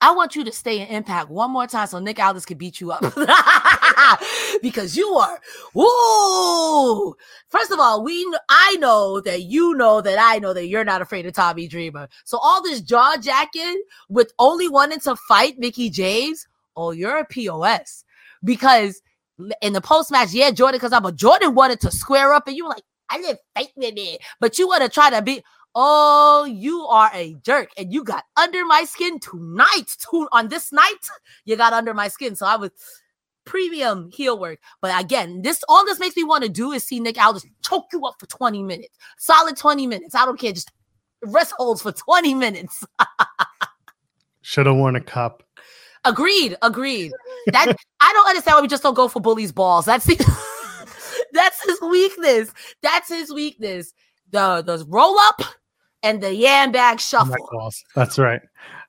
I want you to stay in Impact one more time so Nick Aldis can beat you up because you are. Whoa! First of all, we I know that you know that I know that you're not afraid of Tommy Dreamer. So all this jaw jacking with only wanting to fight Mickie James, oh, you're a pos because in the post match, yeah, Jordynne, because I'm a Jordynne wanted to square up, and you were like, I didn't fight with it, but you want to try to be. Oh, you are a jerk, and you got under my skin tonight. To, on this night, you got under my skin. So I was premium heel work. But again, this all this makes me want to do is see Nick Aldis choke you up for 20 minutes, solid 20 minutes. I don't care, just rest holds for 20 minutes. Should have worn a cup. Agreed, agreed. That I don't understand why we just don't go for bully's balls. That's that's his weakness. That's his weakness. The the roll up and the yam bag shuffle. That's right.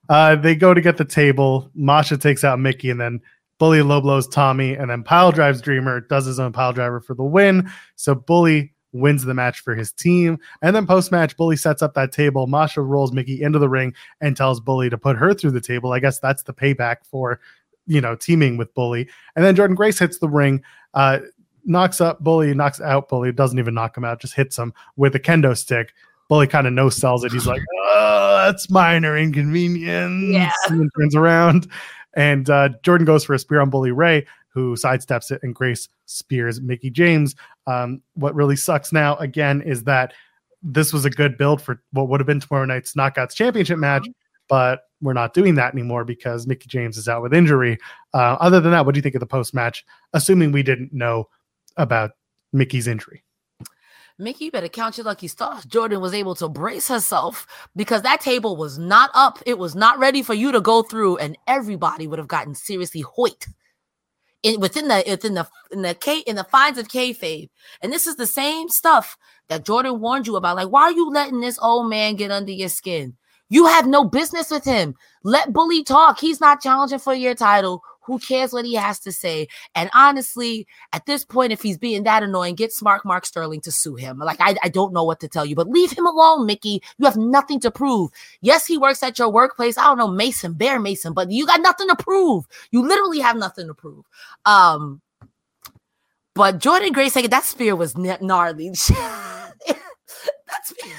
Uh, they go to get the table. Masha takes out Mickie and then Bully low blows Tommy, and then Pile drives Dreamer, does his own pile driver for the win. So Bully wins the match for his team. And then post match, Bully sets up that table. Masha rolls Mickie into the ring and tells Bully to put her through the table. I guess that's the payback for, you know, teaming with Bully. And then Jordynne Grace hits the ring, uh, knocks up Bully, knocks out Bully, doesn't even knock him out, just hits him with a kendo stick. Bully kind of no sells it. He's like, oh, that's minor inconvenience. Yeah. And turns around. And uh, Jordynne goes for a spear on Bully Ray, who sidesteps it, and Grace spears Mickie James. Um, what really sucks now, again, is that this was a good build for what would have been tomorrow night's Knockouts Championship match, but we're not doing that anymore because Mickie James is out with injury. Uh, other than that, what do you think of the post match, assuming we didn't know about Mickie's injury? Mickie, you better count your lucky stars. Jordynne was able to brace herself because that table was not up. It was not ready for you to go through, and everybody would have gotten seriously hoit in within the within the in the K in the fines of kayfabe. And this is the same stuff that Jordynne warned you about. Like, why are you letting this old man get under your skin? You have no business with him. Let Bully talk. He's not challenging for your title. Who cares what he has to say? And honestly, at this point, if he's being that annoying, get smart Mark Sterling to sue him. Like, I, I don't know what to tell you, but leave him alone, Mickie. You have nothing to prove. Yes, he works at your workplace. I don't know, Mason, Bear Mason, but you got nothing to prove. You literally have nothing to prove. Um, but Jordynne Grace, like, that spear was gnarly. that spear.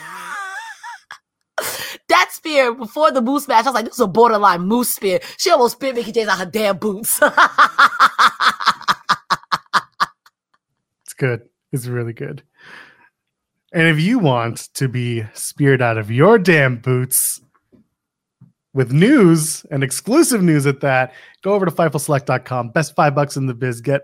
That spear before the moose match, I was like, this is a borderline moose spear. She almost spit Mickie James out her damn boots. It's good. It's really good. And if you want to be speared out of your damn boots with news and exclusive news at that, go over to FightfulSelect.com. Best five bucks in the biz. Get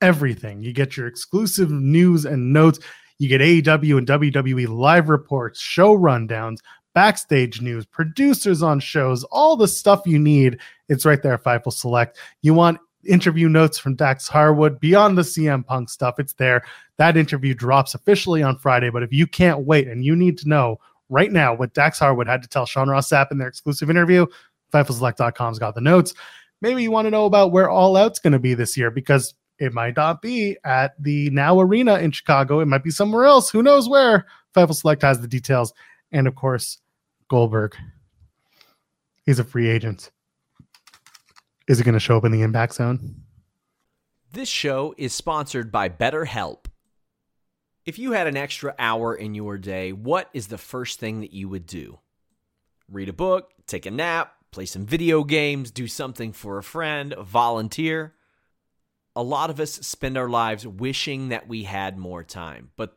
everything. You get your exclusive news and notes. You get AEW and WWE live reports, show rundowns, backstage news, producers on shows, all the stuff you need. It's right there at Fightful Select. You want interview notes from Dax Harwood beyond the CM Punk stuff. It's there. That interview drops officially on Friday. But if you can't wait and you need to know right now what Dax Harwood had to tell Sean Ross Sapp in their exclusive interview, FightfulSelect.com's got the notes. Maybe you want to know about where All Out's going to be this year because it might not be at the Now Arena in Chicago. It might be somewhere else. Who knows where? Fightful Select has the details. And of course, Goldberg. He's a free agent. Is it going to show up in the impact zone? This show is sponsored by BetterHelp. If you had an extra hour in your day, what is the first thing that you would do? Read a book, take a nap, play some video games, do something for a friend, volunteer. A lot of us spend our lives wishing that we had more time. But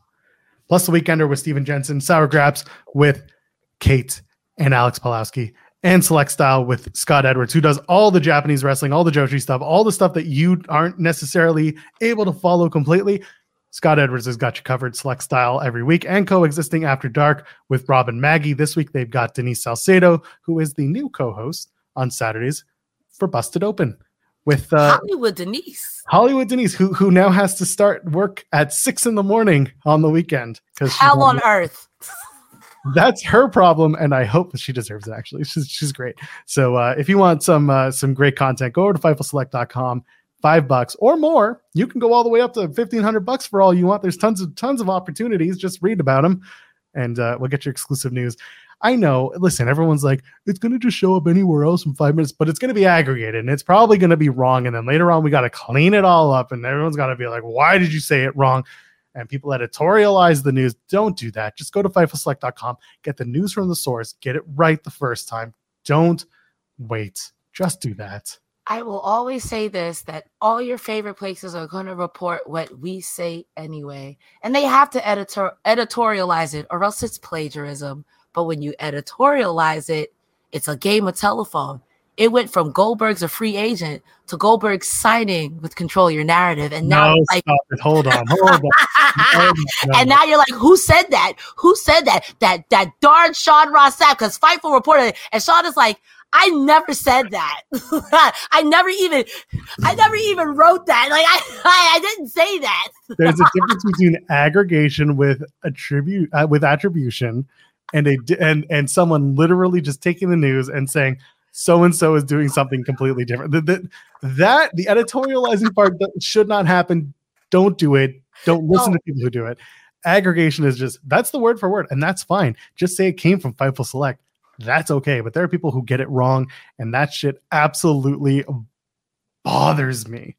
plus the weekender with Steven Jensen sour graps with Kate and Alex Pulowski and select style with Scott Edwards who does all the Japanese wrestling all the Joshi stuff all the stuff that you aren't necessarily able to follow completely. Scott Edwards has got you covered. Select style every week and coexisting after dark with Rob and Maggie. This week they've got Denise Salcedo who is the new co-host on Saturdays for Busted Open with uh, Hollywood Denise. Hollywood Denise, who who now has to start work at six in the morning on the weekend because Hell on earth. that's her problem, and I hope that she deserves it. Actually, she's she's great. So uh, if you want some uh, some great content, go over to FightfulSelect.com. Five bucks or more, you can go all the way up to fifteen hundred bucks for all you want. There's tons of tons of opportunities. Just read about them, and uh, we'll get your exclusive news. I know. Listen, everyone's like, it's going to just show up anywhere else in five minutes, but it's going to be aggregated and it's probably going to be wrong. And then later on, we got to clean it all up, and everyone's got to be like, why did you say it wrong? And people editorialize the news. Don't do that. Just go to FightfulSelect.com, get the news from the source, get it right the first time. Don't wait. Just do that. I will always say this that all your favorite places are going to report what we say anyway. And they have to editor- editorialize it or else it's plagiarism. But when you editorialize it, it's a game of telephone. It went from Goldberg's a free agent to Goldberg signing with Control Your Narrative. And now, no, like. Hold on. Hold on. Oh, no. and now you're like, who said that? Who said that? That that darn Sean Ross Sapp, because Fightful reported it. And Sean is like, I never said that. I never even, I never even wrote that. Like I, I, I didn't say that. There's a difference between aggregation with attribute uh, with attribution and a and and someone literally just taking the news and saying so and so is doing something completely different. The, that the editorializing part that should not happen. Don't do it. Don't listen No. to people who do it. Aggregation is just that's the word for word, and that's fine. Just say it came from Fightful Select. That's okay. But there are people who get it wrong, and that shit absolutely bothers me.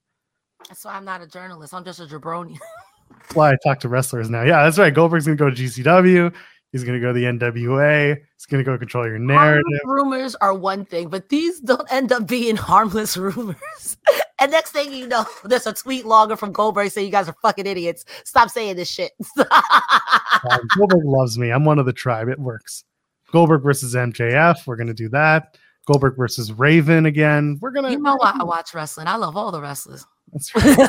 That's why I'm not a journalist. I'm just a jabroni. That's why I talk to wrestlers now. Yeah, that's right. Goldberg's gonna go to GCW. He's gonna go to the NWA. He's gonna go control your narrative. Harmless rumors are one thing, but these don't end up being harmless rumors. and next thing you know, there's a tweet logger from Goldberg saying you guys are fucking idiots. Stop saying this shit. Um, Goldberg loves me. I'm one of the tribe. It works. Goldberg versus MJF. We're gonna do that. Goldberg versus Raven again. We're gonna. you know why I watch wrestling. I love all the wrestlers. That's right.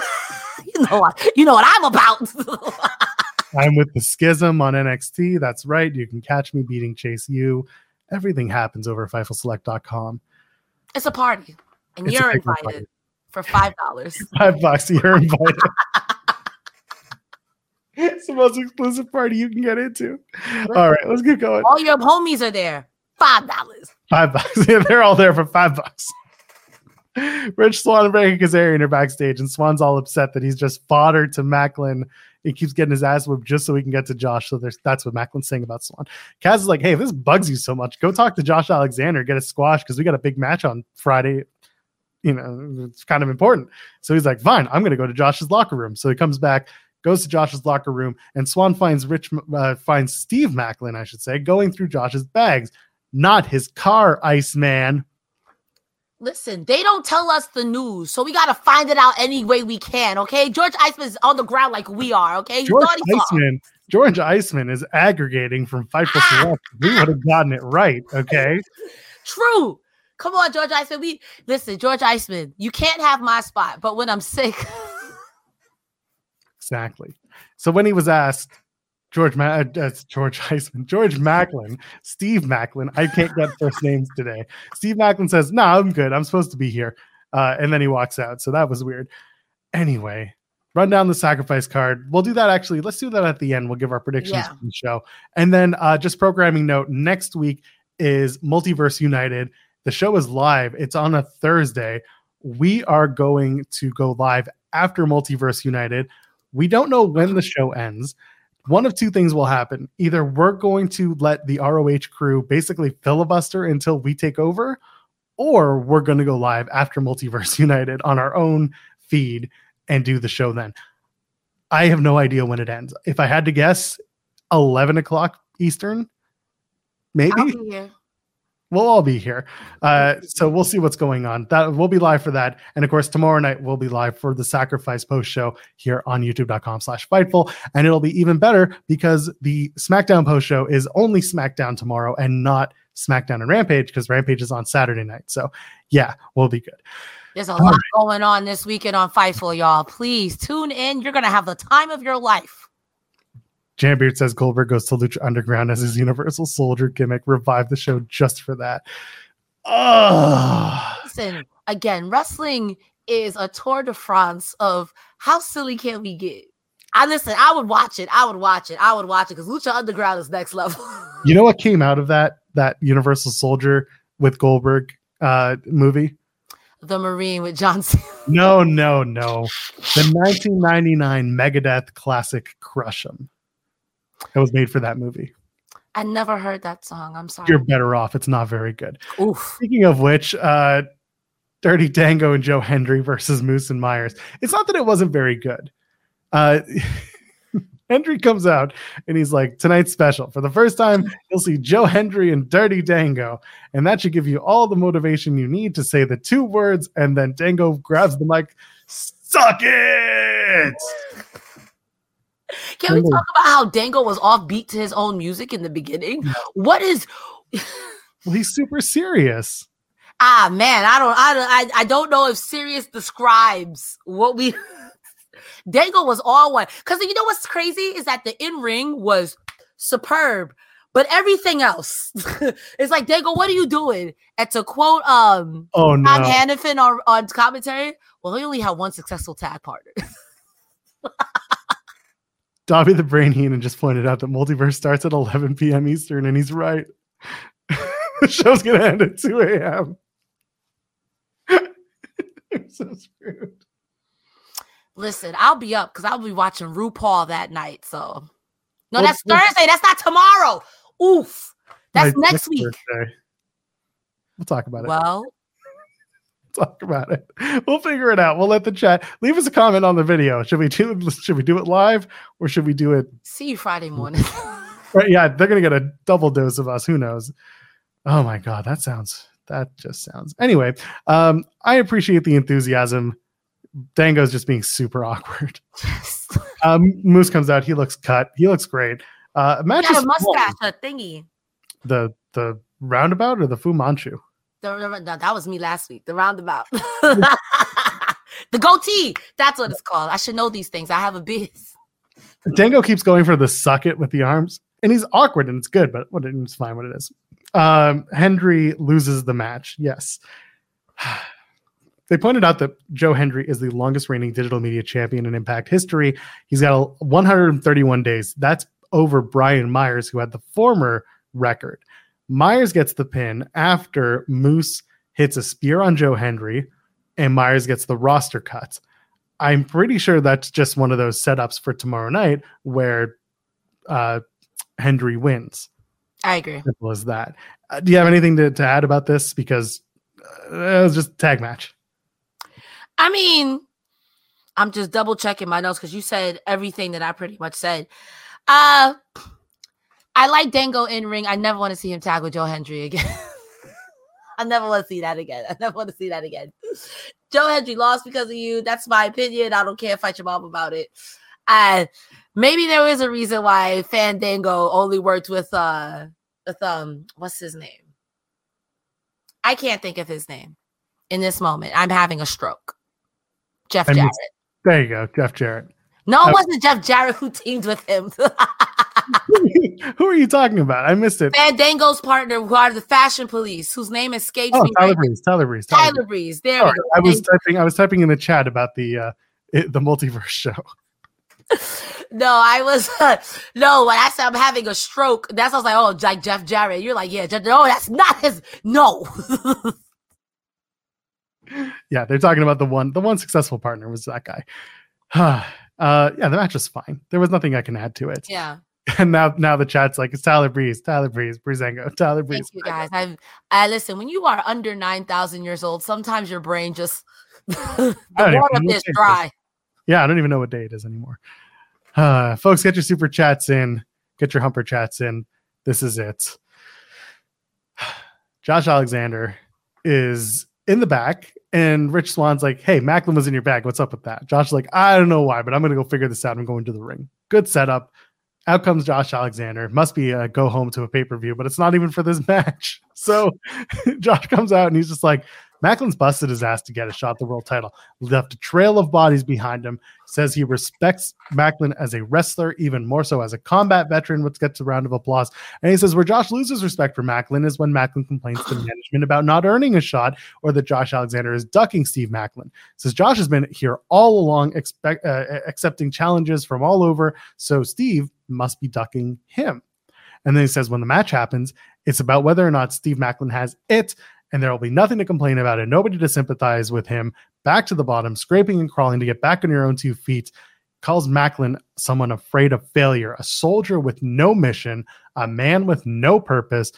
you know what? You know what I'm about. I'm with the Schism on NXT. That's right. You can catch me beating Chase U. Everything happens over at it's a party, and It's you're invited party. for five dollars. Five bucks. You're invited. it's the most exclusive party you can get into. All right, let's get going. All your homies are there. Five dollars. Five bucks. Yeah, they're all there for five bucks. Rich Swann and Frankie Kazarian are backstage, and Swann's all upset that he's just fodder to Maclin. He keeps getting his ass whipped just so he can get to Josh. So there's that's what Maclin's saying about Swann. Kaz is like, hey, if this bugs you so much, go talk to Josh Alexander, get a squash because we got a big match on Friday. you know, it's kind of important. So he's like, fine, I'm going to go to Josh's locker room. So he comes back, goes to Josh's locker room, and Swann finds Rich, uh, finds Steve Maclin, I should say, going through Josh's bags, not his car, Iceman. Listen, they don't tell us the news, so we gotta find it out any way we can. Okay, George Iceman's on the ground like we are. Okay, you George thought he saw. Iceman, George Iceman is aggregating from Fightful ah! Select. We would have gotten it right. Okay. True. Come on, George Iceman. We listen, George Iceman. You can't have my spot, but when I'm sick, Exactly. So when he was asked, George Ma- uh, uh, George Heisman, George Maclin, Steve Maclin, I can't get first names today. Steve Maclin says, "No, I'm good. I'm supposed to be here," uh, and then he walks out. So that was weird. Anyway, run down the sacrifice card. We'll do that actually. Let's do that at the end. We'll give our predictions Yeah. for the show, and then uh, just programming note: next week is Multiverse United. The show is live. It's on a Thursday. We are going to go live after Multiverse United. We don't know when the show ends. One of two things will happen. Either we're going to let the ROH crew basically filibuster until we take over, or we're going to go live after Multiverse United on our own feed and do the show then. I have no idea when it ends. If I had to guess, 11 o'clock Eastern, maybe. We'll all be here. Uh, so we'll see what's going on. That we'll be live for that, and of course tomorrow night we'll be live for the Sacrifice post show here on YouTube.com/slash Fightful, and it'll be even better because the SmackDown post show is only SmackDown tomorrow and not SmackDown and Rampage because Rampage is on Saturday night. So yeah, we'll be good. There's a lot going on this weekend on Fightful, y'all. Please tune in. You're gonna have the time of your life. Jambeard says Goldberg goes to Lucha Underground as his Universal Soldier gimmick. Revive the show just for that. Oh, Listen, again, wrestling is a tour de France of how silly can we get. I listen. I would watch it. I would watch it. I would watch it because Lucha Underground is next level. you know what came out of that that Universal Soldier with Goldberg uh, movie? the Marine with John Cena. No, no, no. The 1999 Megadeth classic Crush 'em. It was made for that movie. I never heard that song. I'm sorry. You're better off. It's not very good. Oof. Speaking of which, uh, Dirty Dango and Joe Hendry versus Moose and Myers. It's not that it wasn't very good. Uh, Hendry comes out and he's like, tonight's special. For the first time, you'll see Joe Hendry and Dirty Dango. And that should give you all the motivation you need to say the two words. And then Dango grabs the mic, suck it. Can we talk about how Dango was off beat to his own music in the beginning? What is Well, he's super serious. ah man? I don't I don't I, I don't know if serious describes what we Dango was all one because you know what's crazy is that the in ring was superb, but everything else is like Dango. What are you doing? And to quote um Oh, no. Tom Hannifan on, on commentary, well, he only had one successful tag partner. Dobby the Brain Heenan just pointed out that Multiverse starts at 11 p.m. Eastern, and he's right. the show's going to end at 2 a.m. You're so screwed. Listen, I'll be up because I'll be watching RuPaul that night. So, no, Well, that's well- Thursday. That's not tomorrow. Oof, that's next week. Thursday. We'll talk about it. Well, talk about it. We'll figure it out. We'll let the chat leave us a comment on the video. Should we do should we do it live or should we do it see you Friday morning. Right, yeah, they're gonna get a double dose of us. Who knows? Oh my god, that sounds that just sounds. Anyway, um, I appreciate the enthusiasm. Dango's just being super awkward. Um, Moose comes out. He looks cut. He looks great. Uh, is a mustache, a thingy. the the roundabout or the Fu Manchu. The- the- the- that was me last week. The roundabout. the goatee. That's what it's called. I should know these things. I have a biz. Dango keeps going for the suck it with the arms, and he's awkward, and it's good, but what it's fine what it is. Um, Hendry loses the match. Yes. They pointed out that Joe Hendry is the longest reigning digital media champion in Impact history. He's got a 131 days. That's over Brian Myers, who had the former record. Myers gets the pin after Moose hits a spear on Joe Hendry, and Myers gets the roster cut. I'm pretty sure that's just one of those setups for tomorrow night where uh, Hendry wins. I agree. Simple as that. Uh, do you have anything to, to add about this? Because uh, it was just a tag match. I mean, I'm just double checking my notes because you said everything that I pretty much said. Uh I like Dango in ring. I never want to see him tag with Joe Hendry again. I never want to see that again. I never want to see that again. Joe Hendry lost because of you. That's my opinion. I don't care. Fight your mom about it. And maybe there is a reason why Fandango only worked with uh with um what's his name? I can't think of his name in this moment. I'm having a stroke. Jeff Jarrett. There you go, Jeff Jarrett. No, it Uh, wasn't Jeff Jarrett who teamed with him. Who are you talking about? I missed it. Fandango's partner, who are the fashion police, whose name escapes Oh, me. Tyler right Breeze. Tyler Breeze. Tyler Tyler Breeze. There Sorry. I was typing. I was typing in the chat about the uh, it, the multiverse show. No, I was no. When I said I'm having a stroke, that's I was like, oh, like Jeff Jarrett. You're like, yeah, Jeff, no, that's not his. No, Yeah, they're talking about the one. The one successful partner was that guy. uh, yeah, the match was fine. There was nothing I can add to it. yeah. And now, now the chat's like, it's Tyler Breeze, Tyler Breeze, Breezango, Tyler Breeze. Thank you guys. I've I listen. When you are under nine thousand years old, sometimes your brain just the water is dry. Yeah, I don't even know what day it is anymore. Uh, folks, get your super chats in, get your humper chats in. This is it. Josh Alexander is in the back, and Rich Swann's like, Hey, Maclin was in your bag. What's up with that? Josh is like, I don't know why, but I'm going to go figure this out. I'm going to the ring. Good setup. Out comes Josh Alexander. Must be a go home to a pay per view, but it's not even for this match. So Josh comes out and he's just like, Maclin's busted his ass to get a shot at the world title. Left a trail of bodies behind him. Says he respects Maclin as a wrestler, even more so as a combat veteran, which gets a round of applause. And he says where Josh loses respect for Maclin is when Maclin complains to management about not earning a shot or that Josh Alexander is ducking Steve Maclin. Says Josh has been here all along, expect, uh, accepting challenges from all over. So Steve must be ducking him. And then he says when the match happens, it's about whether or not Steve Maclin has it and there will be nothing to complain about and nobody to sympathize with him. Back to the bottom, scraping and crawling to get back on your own two feet. Calls Maclin someone afraid of failure, a soldier with no mission, a man with no purpose,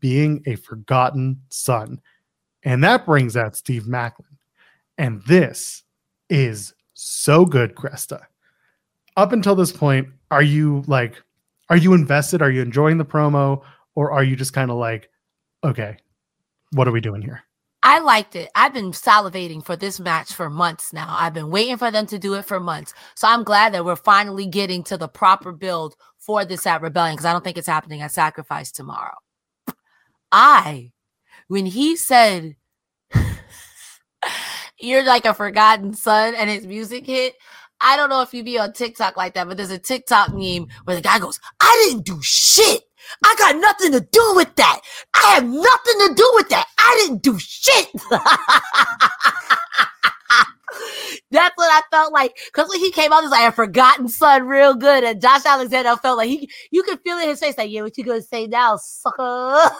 being a forgotten son. And that brings out Steve Maclin. And this is so good, Cresta. Up until this point, are you like, are you invested? Are you enjoying the promo? Or are you just kind of like, okay, what are we doing here? I liked it. I've been salivating for this match for months now. I've been waiting for them to do it for months. So I'm glad that we're finally getting to the proper build for this at Rebellion because I don't think it's happening at Sacrifice tomorrow. I, when he said, You're like a forgotten son, and his music hit. I don't know if you be on TikTok like that, but there's a TikTok meme where the guy goes, I didn't do shit. I got nothing to do with that. I have nothing to do with that. I didn't do shit. That's what I felt like. Cause when he came out, he was like a forgotten son real good. And Josh Alexander felt like he you could feel in his face, like, yeah, what you gonna say now, sucker?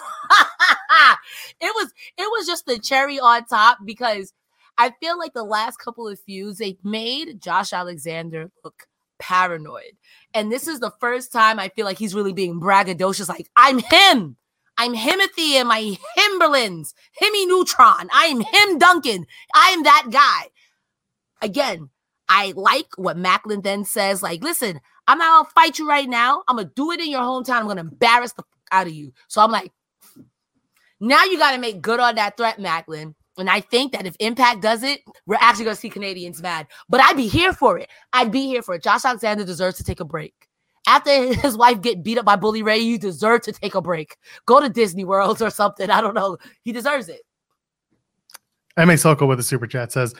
it was it was just the cherry on top because I feel like the last couple of feuds they made Josh Alexander look paranoid. And this is the first time I feel like he's really being braggadocious. Like, I'm him. I'm Himothy and my Himberlands, Himmy Neutron. I am him, Duncan. I am that guy. Again, I like what Maclin then says. Like, listen, I'm not gonna fight you right now. I'm gonna do it in your hometown. I'm gonna embarrass the out of you. So I'm like, now you got to make good on that threat, Maclin. And I think that if Impact does it, we're actually going to see Canadians mad. But I'd be here for it. I'd be here for it. Josh Alexander deserves to take a break. After his wife get beat up by Bully Ray, you deserve to take a break. Go to Disney World or something. I don't know. He deserves it. MA Soko with a super chat says,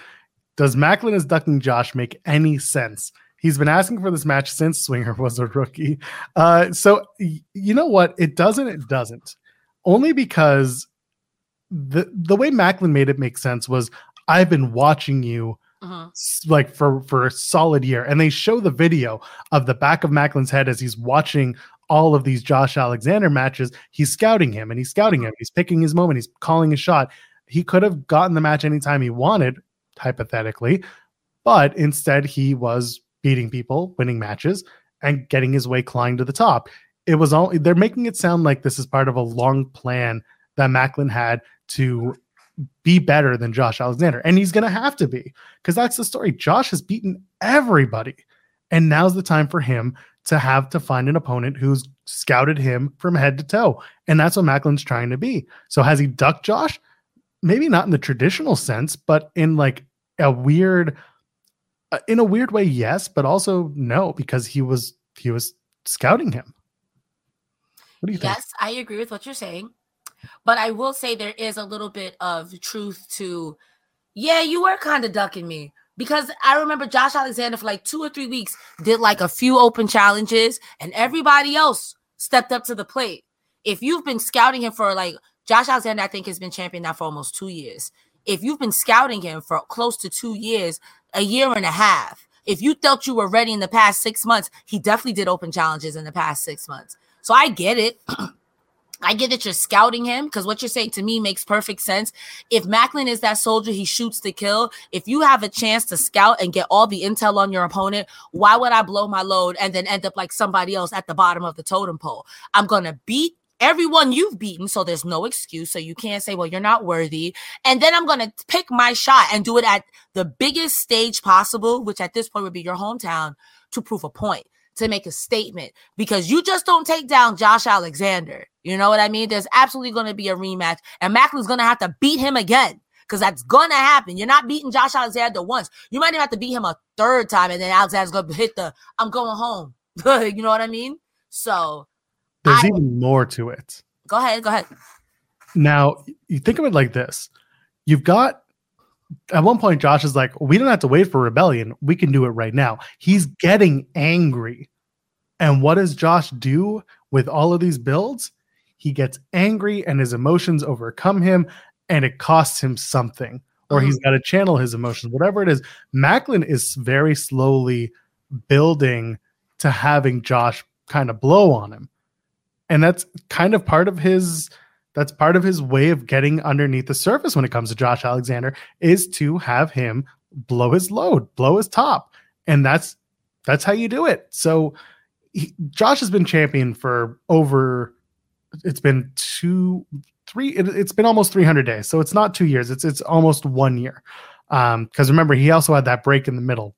Does Maclin as ducking Josh make any sense? He's been asking for this match since Swinger was a rookie. Uh, so y- you know what? It doesn't. It doesn't. Only because the the way Maclin made it make sense was I've been watching you uh-huh. s- like for for a solid year, and they show the video of the back of Maclin's head as he's watching all of these Josh Alexander matches. He's scouting him, and he's scouting uh-huh. him. He's picking his moment. He's calling a shot. He could have gotten the match anytime he wanted, hypothetically, but instead he was beating people, winning matches, and getting his way climbing to the top. It was all they're making it sound like this is part of a long plan that Maclin had to be better than Josh Alexander. And he's going to have to be because that's the story. Josh has beaten everybody. And now's the time for him to have to find an opponent who's scouted him from head to toe. And that's what Maclin's trying to be. So has he ducked Josh? Maybe not in the traditional sense, but in like a weird uh, in a weird way yes, but also no because he was he was scouting him. What do you think? Yes, I agree with what you're saying. But I will say there is a little bit of truth to, yeah, you were kind of ducking me because I remember Josh Alexander for like two or three weeks did like a few open challenges and everybody else stepped up to the plate. If you've been scouting him for like Josh Alexander, I think has been champion now for almost two years. If you've been scouting him for close to two years, a year and a half, if you felt you were ready in the past six months, he definitely did open challenges in the past six months. So I get it. I get that you're scouting him because what you're saying to me makes perfect sense. If Maclin is that soldier, he shoots to kill. If you have a chance to scout and get all the intel on your opponent, why would I blow my load and then end up like somebody else at the bottom of the totem pole? I'm going to beat everyone you've beaten, so there's no excuse. So you can't say, well, you're not worthy. And then I'm going to pick my shot and do it at the biggest stage possible, which at this point would be your hometown, to prove a point to make a statement because you just don't take down Josh Alexander. You know what I mean? There's absolutely going to be a rematch, and Maclin's going to have to beat him again because that's going to happen. You're not beating Josh Alexander once. You might even have to beat him a third time, and then Alexander's going to hit the I'm going home. you know what I mean? So there's I, even more to it. Go ahead. Go ahead. Now, you think of it like this you've got at one point, Josh is like, we don't have to wait for rebellion. We can do it right now. He's getting angry. And what does Josh do with all of these builds? He gets angry and his emotions overcome him and it costs him something, or he's mm-hmm. got to channel his emotions, whatever it is. Maclin is very slowly building to having Josh kind of blow on him. And that's kind of part of his that's part of his way of getting underneath the surface when it comes to Josh Alexander is to have him blow his load, blow his top. And that's that's how you do it. So he, Josh has been champion for over it's been two three it, has been almost 300 days. So it's not 2 years. It's it's almost 1 year. Um cuz remember he also had that break in the middle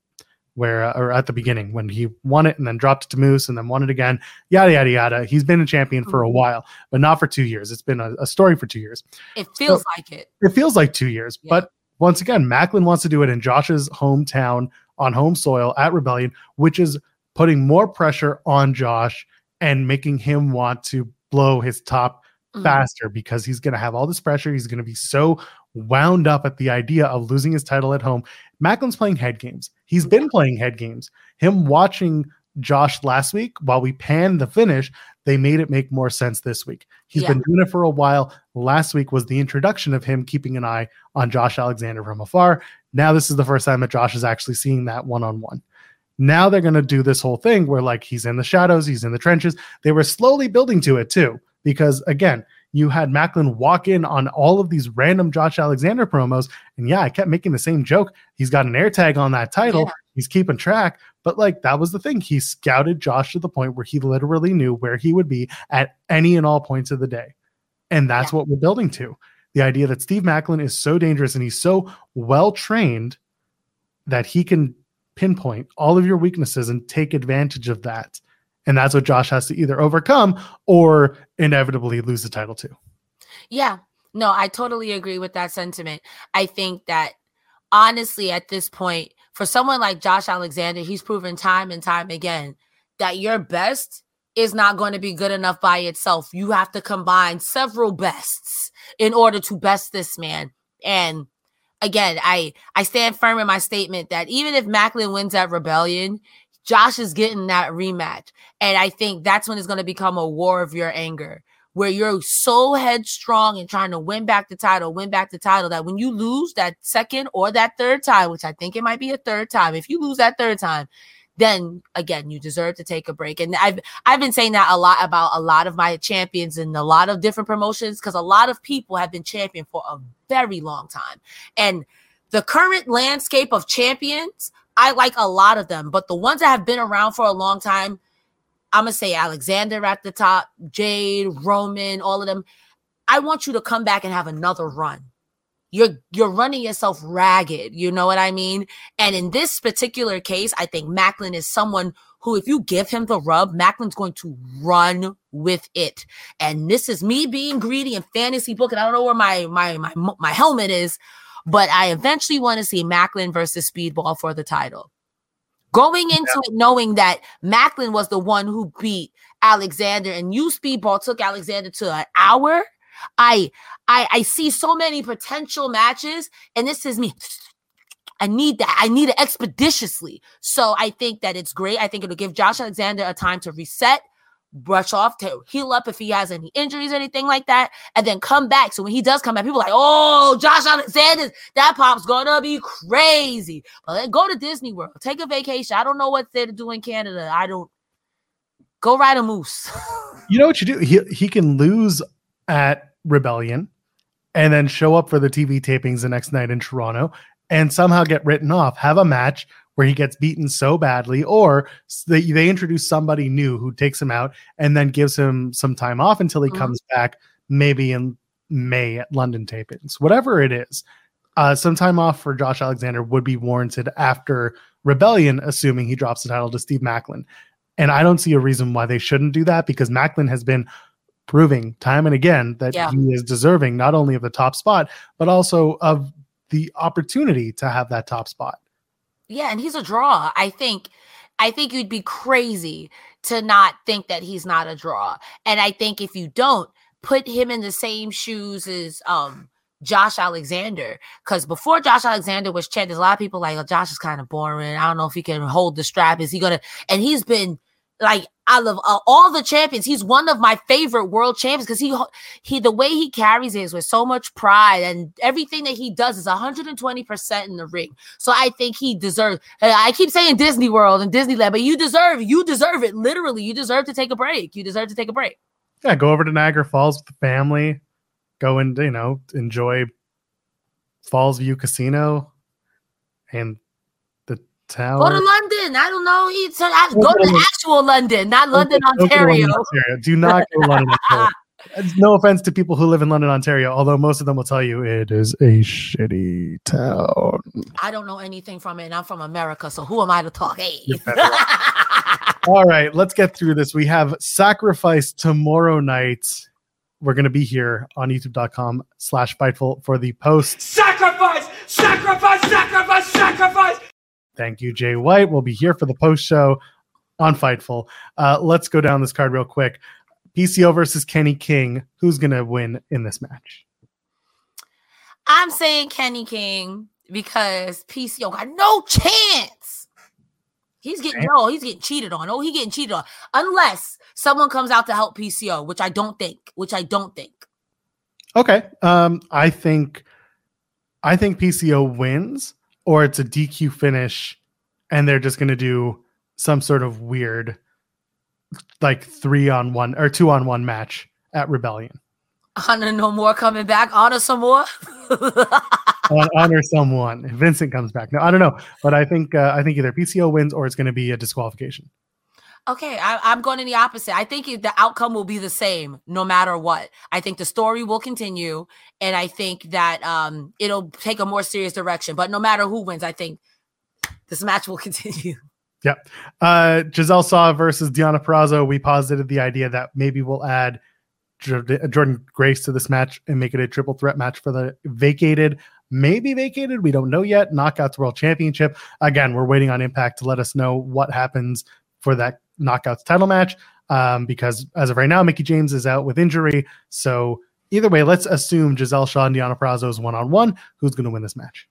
where uh, or at the beginning when he won it and then dropped it to Moose and then won it again. Yada yada yada. He's been a champion for a mm-hmm. while, but not for two years. It's been a, a story for two years. It feels so, like it. It feels like two years, yeah. but once again, Maclin wants to do it in Josh's hometown on home soil at Rebellion, which is putting more pressure on Josh and making him want to blow his top mm-hmm. faster because he's going to have all this pressure. He's going to be so wound up at the idea of losing his title at home. Maclin's playing head games. He's been playing head games. Him watching Josh last week while we panned the finish, they made it make more sense this week. He's yeah. been doing it for a while. Last week was the introduction of him keeping an eye on Josh Alexander from afar. Now this is the first time that Josh is actually seeing that one on one. Now they're going to do this whole thing where like he's in the shadows, he's in the trenches. They were slowly building to it too because again, you had Maclin walk in on all of these random Josh Alexander promos. And yeah, I kept making the same joke. He's got an air tag on that title. Yeah. He's keeping track. But like that was the thing. He scouted Josh to the point where he literally knew where he would be at any and all points of the day. And that's yeah. what we're building to. The idea that Steve Maclin is so dangerous and he's so well trained that he can pinpoint all of your weaknesses and take advantage of that. And that's what Josh has to either overcome or inevitably lose the title to. Yeah. No, I totally agree with that sentiment. I think that honestly, at this point, for someone like Josh Alexander, he's proven time and time again that your best is not going to be good enough by itself. You have to combine several bests in order to best this man. And again, I I stand firm in my statement that even if Maclin wins at Rebellion, Josh is getting that rematch. And I think that's when it's going to become a war of your anger, where you're so headstrong and trying to win back the title, win back the title, that when you lose that second or that third time, which I think it might be a third time, if you lose that third time, then again you deserve to take a break and i've i've been saying that a lot about a lot of my champions and a lot of different promotions because a lot of people have been champion for a very long time and the current landscape of champions I like a lot of them, but the ones that have been around for a long time, I'm gonna say Alexander at the top, Jade, Roman, all of them. I want you to come back and have another run. you're you're running yourself ragged. You know what I mean? And in this particular case, I think Maclin is someone who, if you give him the rub, Maclin's going to run with it. And this is me being greedy and fantasy book, and I don't know where my my my my helmet is, but I eventually want to see Maclin versus Speedball for the title. Going into yeah. it knowing that Maclin was the one who beat Alexander and you Speedball took Alexander to an hour. I I I see so many potential matches, and this is me. I need that. I need it expeditiously. So I think that it's great. I think it'll give Josh Alexander a time to reset, brush off, to heal up if he has any injuries or anything like that, and then come back. So when he does come back, people like, oh, Josh Alexander, that pop's gonna be crazy. But go to Disney World, take a vacation. I don't know what there to do in Canada. I don't go ride a moose. you know what you do? He he can lose at Rebellion and then show up for the TV tapings the next night in Toronto and somehow get written off, have a match where he gets beaten so badly, or they, they introduce somebody new who takes him out and then gives him some time off until he mm-hmm. comes back, maybe in May at London tapings, whatever it is. Uh, some time off for Josh Alexander would be warranted after Rebellion, assuming he drops the title to Steve Maclin. And I don't see a reason why they shouldn't do that because Maclin has been proving time and again that yeah. he is deserving not only of the top spot, but also of the opportunity to have that top spot. Yeah, and he's a draw. I think I think you'd be crazy to not think that he's not a draw. And I think if you don't put him in the same shoes as um Josh Alexander, because before Josh Alexander was champ, there's a lot of people like, oh, Josh is kind of boring. I don't know if he can hold the strap. Is he gonna? And he's been like I love uh, all the champions. He's one of my favorite world champions because he he the way he carries it is with so much pride and everything that he does is 120% in the ring. So I think he deserves I keep saying Disney World and Disneyland, but you deserve you deserve it. Literally, you deserve to take a break. You deserve to take a break. Yeah, go over to Niagara Falls with the family. Go and you know, enjoy Falls View Casino and Tower. Go to London. I don't know. It's, uh, go to actual London, not London, Ontario. London, Ontario. Do not go to London, Ontario. no offense to people who live in London, Ontario, although most of them will tell you it is a shitty town. I don't know anything from it, and I'm from America, so who am I to talk? Hey. All right, let's get through this. We have sacrifice tomorrow night. We're going to be here on youtube.com slash fightful for the post. Sacrifice! Sacrifice! Sacrifice! Sacrifice! Thank you, Jay White. We'll be here for the post show on Fightful. Uh, let's go down this card real quick. PCO versus Kenny King. Who's going to win in this match? I'm saying Kenny King because PCO got no chance. He's getting no, he's getting cheated on. Oh, he's getting cheated on. Unless someone comes out to help PCO, which I don't think. Which I don't think. Okay. Um, I think I think PCO wins or it's a DQ finish and they're just going to do some sort of weird like 3 on 1 or 2 on 1 match at Rebellion. Honor no more coming back. Honor some more. honor someone. Vincent comes back. No, I don't know, but I think uh, I think either PCO wins or it's going to be a disqualification. Okay, I, am going in the opposite. I think the outcome will be the same no matter what. I think the story will continue, and I think that um, it'll take a more serious direction. But no matter who wins, I think this match will continue. Yep. Uh, Gisele Shaw versus Deonna Purrazzo. We posited the idea that maybe we'll add Jordynne Grace to this match and make it a triple threat match for the vacated, maybe vacated. We don't know yet. Knockouts World Championship. Again, we're waiting on Impact to let us know what happens for that knockouts title match um, because as of right now, Mickie James is out with injury. So either way, let's assume Gisele Shaw and Deonna Purrazzo is one on one. Who's going to win this match?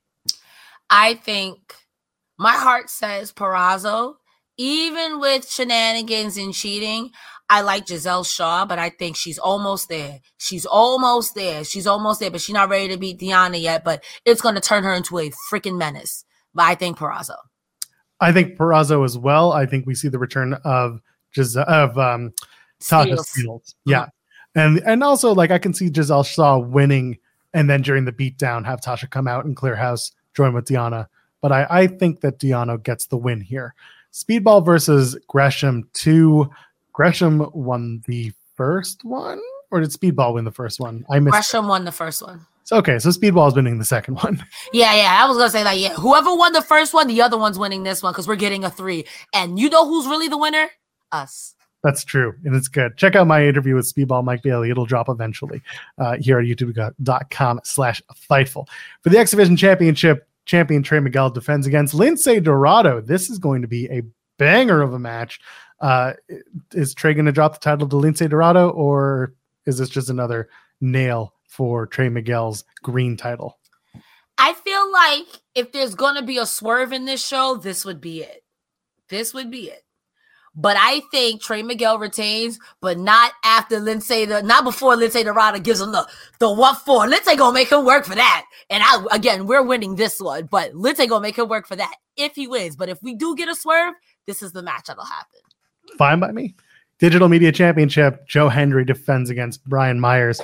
I think my heart says Purrazzo. Even with shenanigans and cheating, I like Gisele Shaw, but I think she's almost there. She's almost there. She's almost there, but she's not ready to beat Deonna yet. But it's going to turn her into a freaking menace. But I think Purrazzo. I think Purrazzo as well. I think we see the return of Gisele of um Tasha Steelz. Yeah. Uh-huh. And and also like I can see Gisele Shaw winning and then during the beatdown have Tasha come out and clear house, join with Deonna. But I, I think that Deonna gets the win here. Speedball versus Gresham 2. Gresham won the first one, or did Speedball win the first one? I missed Gresham won the first one. So okay, so Speedball is winning the second one. Yeah, yeah. I was gonna say that. yeah, whoever won the first one, the other one's winning this one because we're getting a three. And you know who's really the winner? Us. That's true, and it's good. Check out my interview with Speedball Mike Bailey. It'll drop eventually uh, here at youtube.com slash Fightful. For the X Division Championship, champion Trey Miguel defends against Lince Dorado. This is going to be a banger of a match. Uh, is Trey going to drop the title to Lince Dorado, or is this just another nail for Trey Miguel's green title? I feel like if there's gonna be a swerve in this show, this would be it. This would be it. But I think Trey Miguel retains, but not after Lince, the not before Lince Dorado gives him the the what for. Lince gonna make him work for that. And I again, we're winning this one, but Lince gonna make him work for that if he wins. But if we do get a swerve, this is the match that'll happen. Fine by me. Digital Media Championship, Joe Hendry defends against Brian Myers.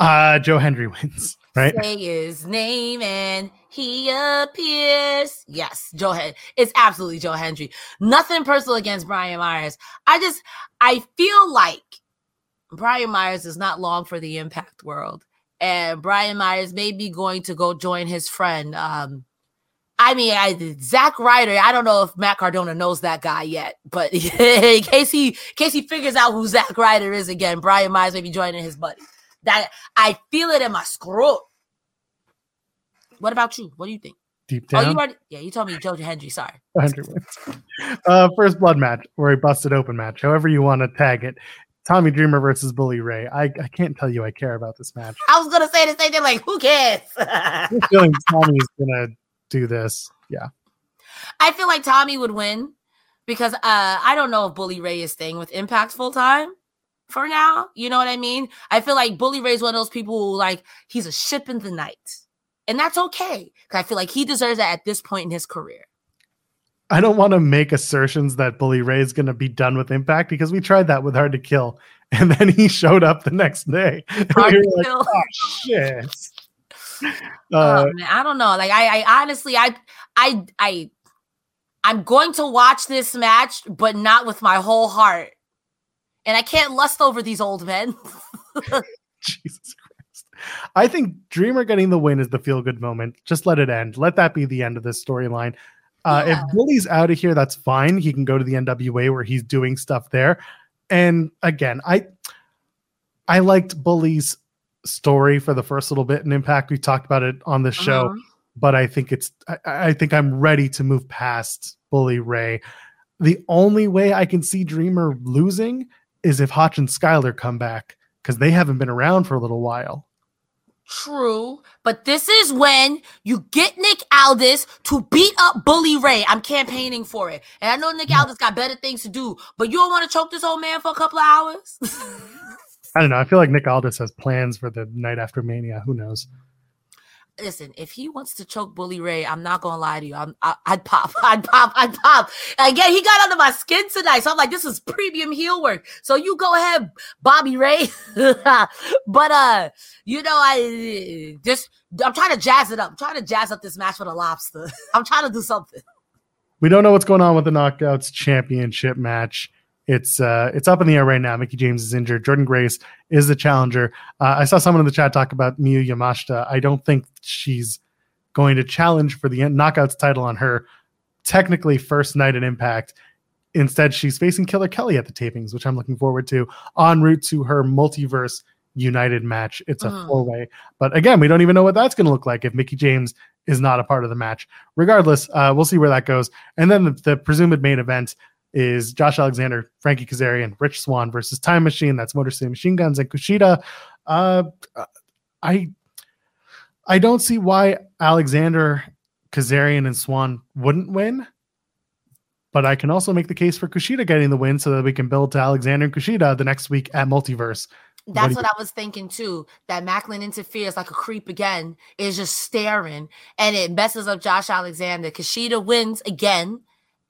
Uh Joe Hendry wins, right? Say his name and he appears. Yes, Joe Hendry. It's absolutely Joe Hendry. Nothing personal against Brian Myers. I just I feel like Brian Myers is not long for the impact world. And Brian Myers may be going to go join his friend. Um, I mean, I, Zack Ryder. I don't know if Matt Cardona knows that guy yet, but in case he, in case he figures out who Zack Ryder is again, Brian Myers may be joining his buddy. That I feel it in my scroll. What about you? What do you think? Deep Oh, down. you already, yeah, you told me Joe Hendry. Sorry. Hendry. Uh, first blood match or a busted open match, however you want to tag it. Tommy Dreamer versus Bully Ray. I, I can't tell you I care about this match. I was gonna say the same thing. Like, who cares? I'm feeling Tommy's gonna do this. Yeah. I feel like Tommy would win because uh I don't know if Bully Ray is staying with Impact full time for now. You know what I mean? I feel like Bully Ray's one of those people who like he's a ship in the night. And that's okay. Cause I feel like he deserves that at this point in his career. I don't want to make assertions that Bully Ray is going to be done with Impact because we tried that with Hard to Kill, and then he showed up the next day. Hard we to like, Kill. oh shit. Uh, oh, man, I don't know. Like I, I honestly, I, I, I, I'm going to watch this match, but not with my whole heart. And I can't lust over these old men. Jesus Christ. I think Dreamer getting the win is the feel good moment. Just let it end. Let that be the end of this storyline. Uh, Yeah. If Bully's out of here, that's fine. He can go to the NWA where he's doing stuff there. And again, I I liked Bully's story for the first little bit in Impact. We talked about it on the show, Uh-huh. but I think it's I, I think I'm ready to move past Bully Ray. The only way I can see Dreamer losing is if Hotch and Skyler come back because they haven't been around for a little while. True, but this is when you get Nick Aldis to beat up Bully Ray. I'm campaigning for it. And I know Nick Aldis got better things to do, but you don't want to choke this old man for a couple of hours? I don't know. I feel like Nick Aldis has plans for the night after Mania. Who knows? Listen, if he wants to choke Bully Ray, I'm not gonna lie to you. I'm, I, I'd pop, I'd pop, I'd pop. Again, he got under my skin tonight, so I'm like, this is premium heel work. So you go ahead, Bobby Ray. but uh, you know, I just I'm trying to jazz it up. I'm trying to jazz up this match with a lobster. I'm trying to do something. We don't know what's going on with the Knockouts Championship match. It's uh, it's up in the air right now. Mickie James is injured. Jordynne Grace is the challenger. Uh, I saw someone in the chat talk about Miyu Yamashita. I don't think she's going to challenge for the Knockouts title on her technically first night in Impact. Instead, she's facing Killer Kelly at the tapings, which I'm looking forward to, en route to her multiverse United match. It's a Mm. four way. But again, we don't even know what that's going to look like if Mickie James is not a part of the match. Regardless, uh, we'll see where that goes. And then the, the presumed main event is Josh Alexander, Frankie Kazarian, Rich Swann versus Time Machine. That's Motor City Machine Guns and Kushida. Uh, I I don't see why Alexander, Kazarian, and Swann wouldn't win. But I can also make the case for Kushida getting the win so that we can build to Alexander and Kushida the next week at Multiverse. That's do what, I was thinking too. That Maclin interferes like a creep again, is just staring, and it messes up Josh Alexander. Kushida wins again,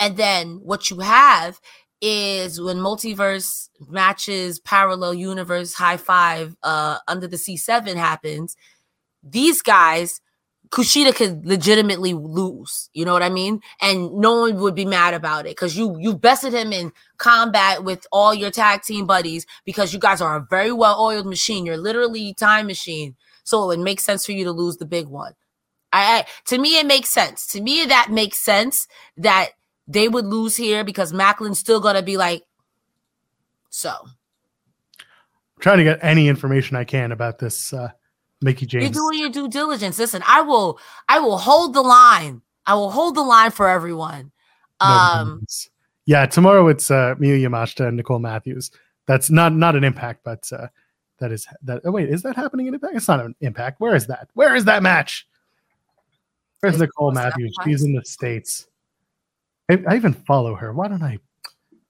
and then what you have is when multiverse matches, parallel universe, high five, uh, under the C seven happens. These guys Kushida could legitimately lose. You know what I mean? And no one would be mad about it because you you bested him in combat with all your tag team buddies because you guys are a very well oiled machine. You're literally time machine. So it makes sense for you to lose the big one. I, I to me it makes sense. To me that makes sense that they would lose here because Maclin's still gonna be like so. I'm trying to get any information I can about this uh, Mickie James. You're doing your due diligence. Listen, I will I will hold the line. I will hold the line for everyone. Um yeah, tomorrow it's uh, Miyu Yamashita and Nicole Matthews. That's not not an impact, but uh, that is that. Oh wait, is that happening in impact? It's not an impact. Where is that? Where is that match? Where's Nicole Matthews? She's in the states. I, I even follow her. Why don't I?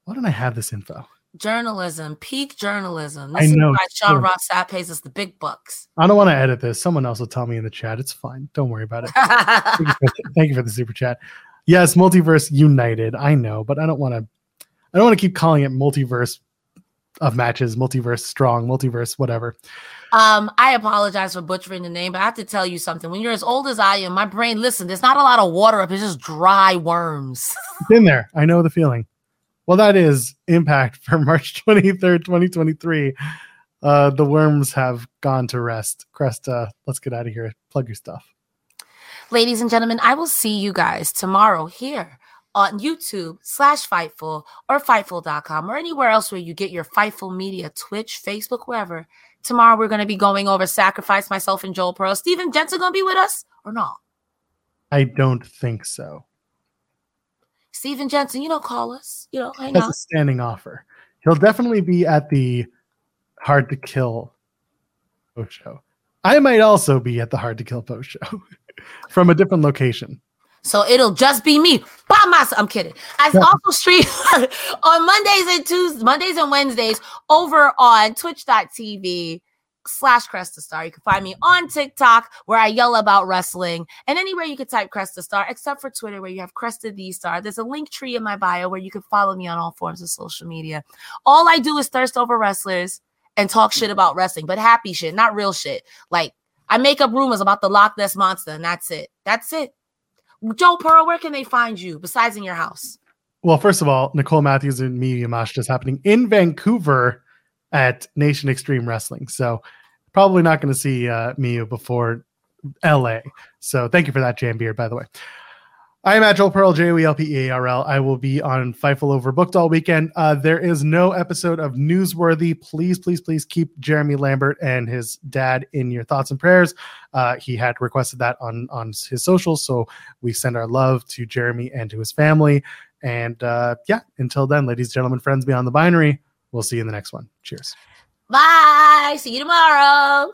Why don't I have this info? journalism, peak journalism. I This is know, why it's Sean true. Ross Sapp pays us the big bucks. I don't want to edit this. Someone else will tell me in the chat. It's fine. Don't worry about it. thank, you for, thank you for the super chat. Yes, multiverse united. I know, but I don't want to. I don't want to keep calling it multiverse of matches, multiverse strong, multiverse whatever. Um, I apologize for butchering the name, but I have to tell you something. When you're as old as I am, my brain, listen, there's not a lot of water up, it's just dry worms. Been there. I know the feeling. Well, that is Impact for March 23rd, 2023. Uh, the worms have gone to rest. Cresta, let's get out of here. Plug your stuff. Ladies and gentlemen, I will see you guys tomorrow here on YouTube slash Fightful or Fightful.com or anywhere else where you get your Fightful media, Twitch, Facebook, wherever. Tomorrow we're going to be going over Sacrifice, myself and Joel Pearl. Steven Jensen going to be with us or not? I don't think so. Steven Jensen, you know, call us. You know, hang That's out. a standing offer. He'll definitely be at the Hard to Kill show. I might also be at the Hard to Kill post show from a different location. So it'll just be me by myself. I'm kidding. I also stream on Mondays and Tuesdays, Mondays and Wednesdays over on twitch.tv slash Cresta Starr. You can find me on TikTok where I yell about wrestling and anywhere you can type Cresta Starr, except for Twitter where you have Cresta Thee Starr. There's a link tree in my bio where you can follow me on all forms of social media. All I do is thirst over wrestlers and talk shit about wrestling, but happy shit, not real shit. Like I make up rumors about the Loch Ness monster, and that's it. That's it. Joe Pearl, where can they find you besides in your house? Well, first of all, Nicole Matthews and Miyu Yamashita is happening in Vancouver at Nation Extreme Wrestling. So probably not going to see uh, before LA. So thank you for that, Jam Beard, by the way. I am at Joel Pearl, J O E L P E A R L. I will be on Fightful Overbooked all weekend. Uh, there is no episode of Newsworthy. Please, please, please keep Jeremy Lambert and his dad in your thoughts and prayers. Uh, he had requested that on on his socials, so we send our love to Jeremy and to his family. And uh, yeah, until then, ladies, gentlemen, friends beyond the binary, we'll see you in the next one. Cheers. Bye. See you tomorrow.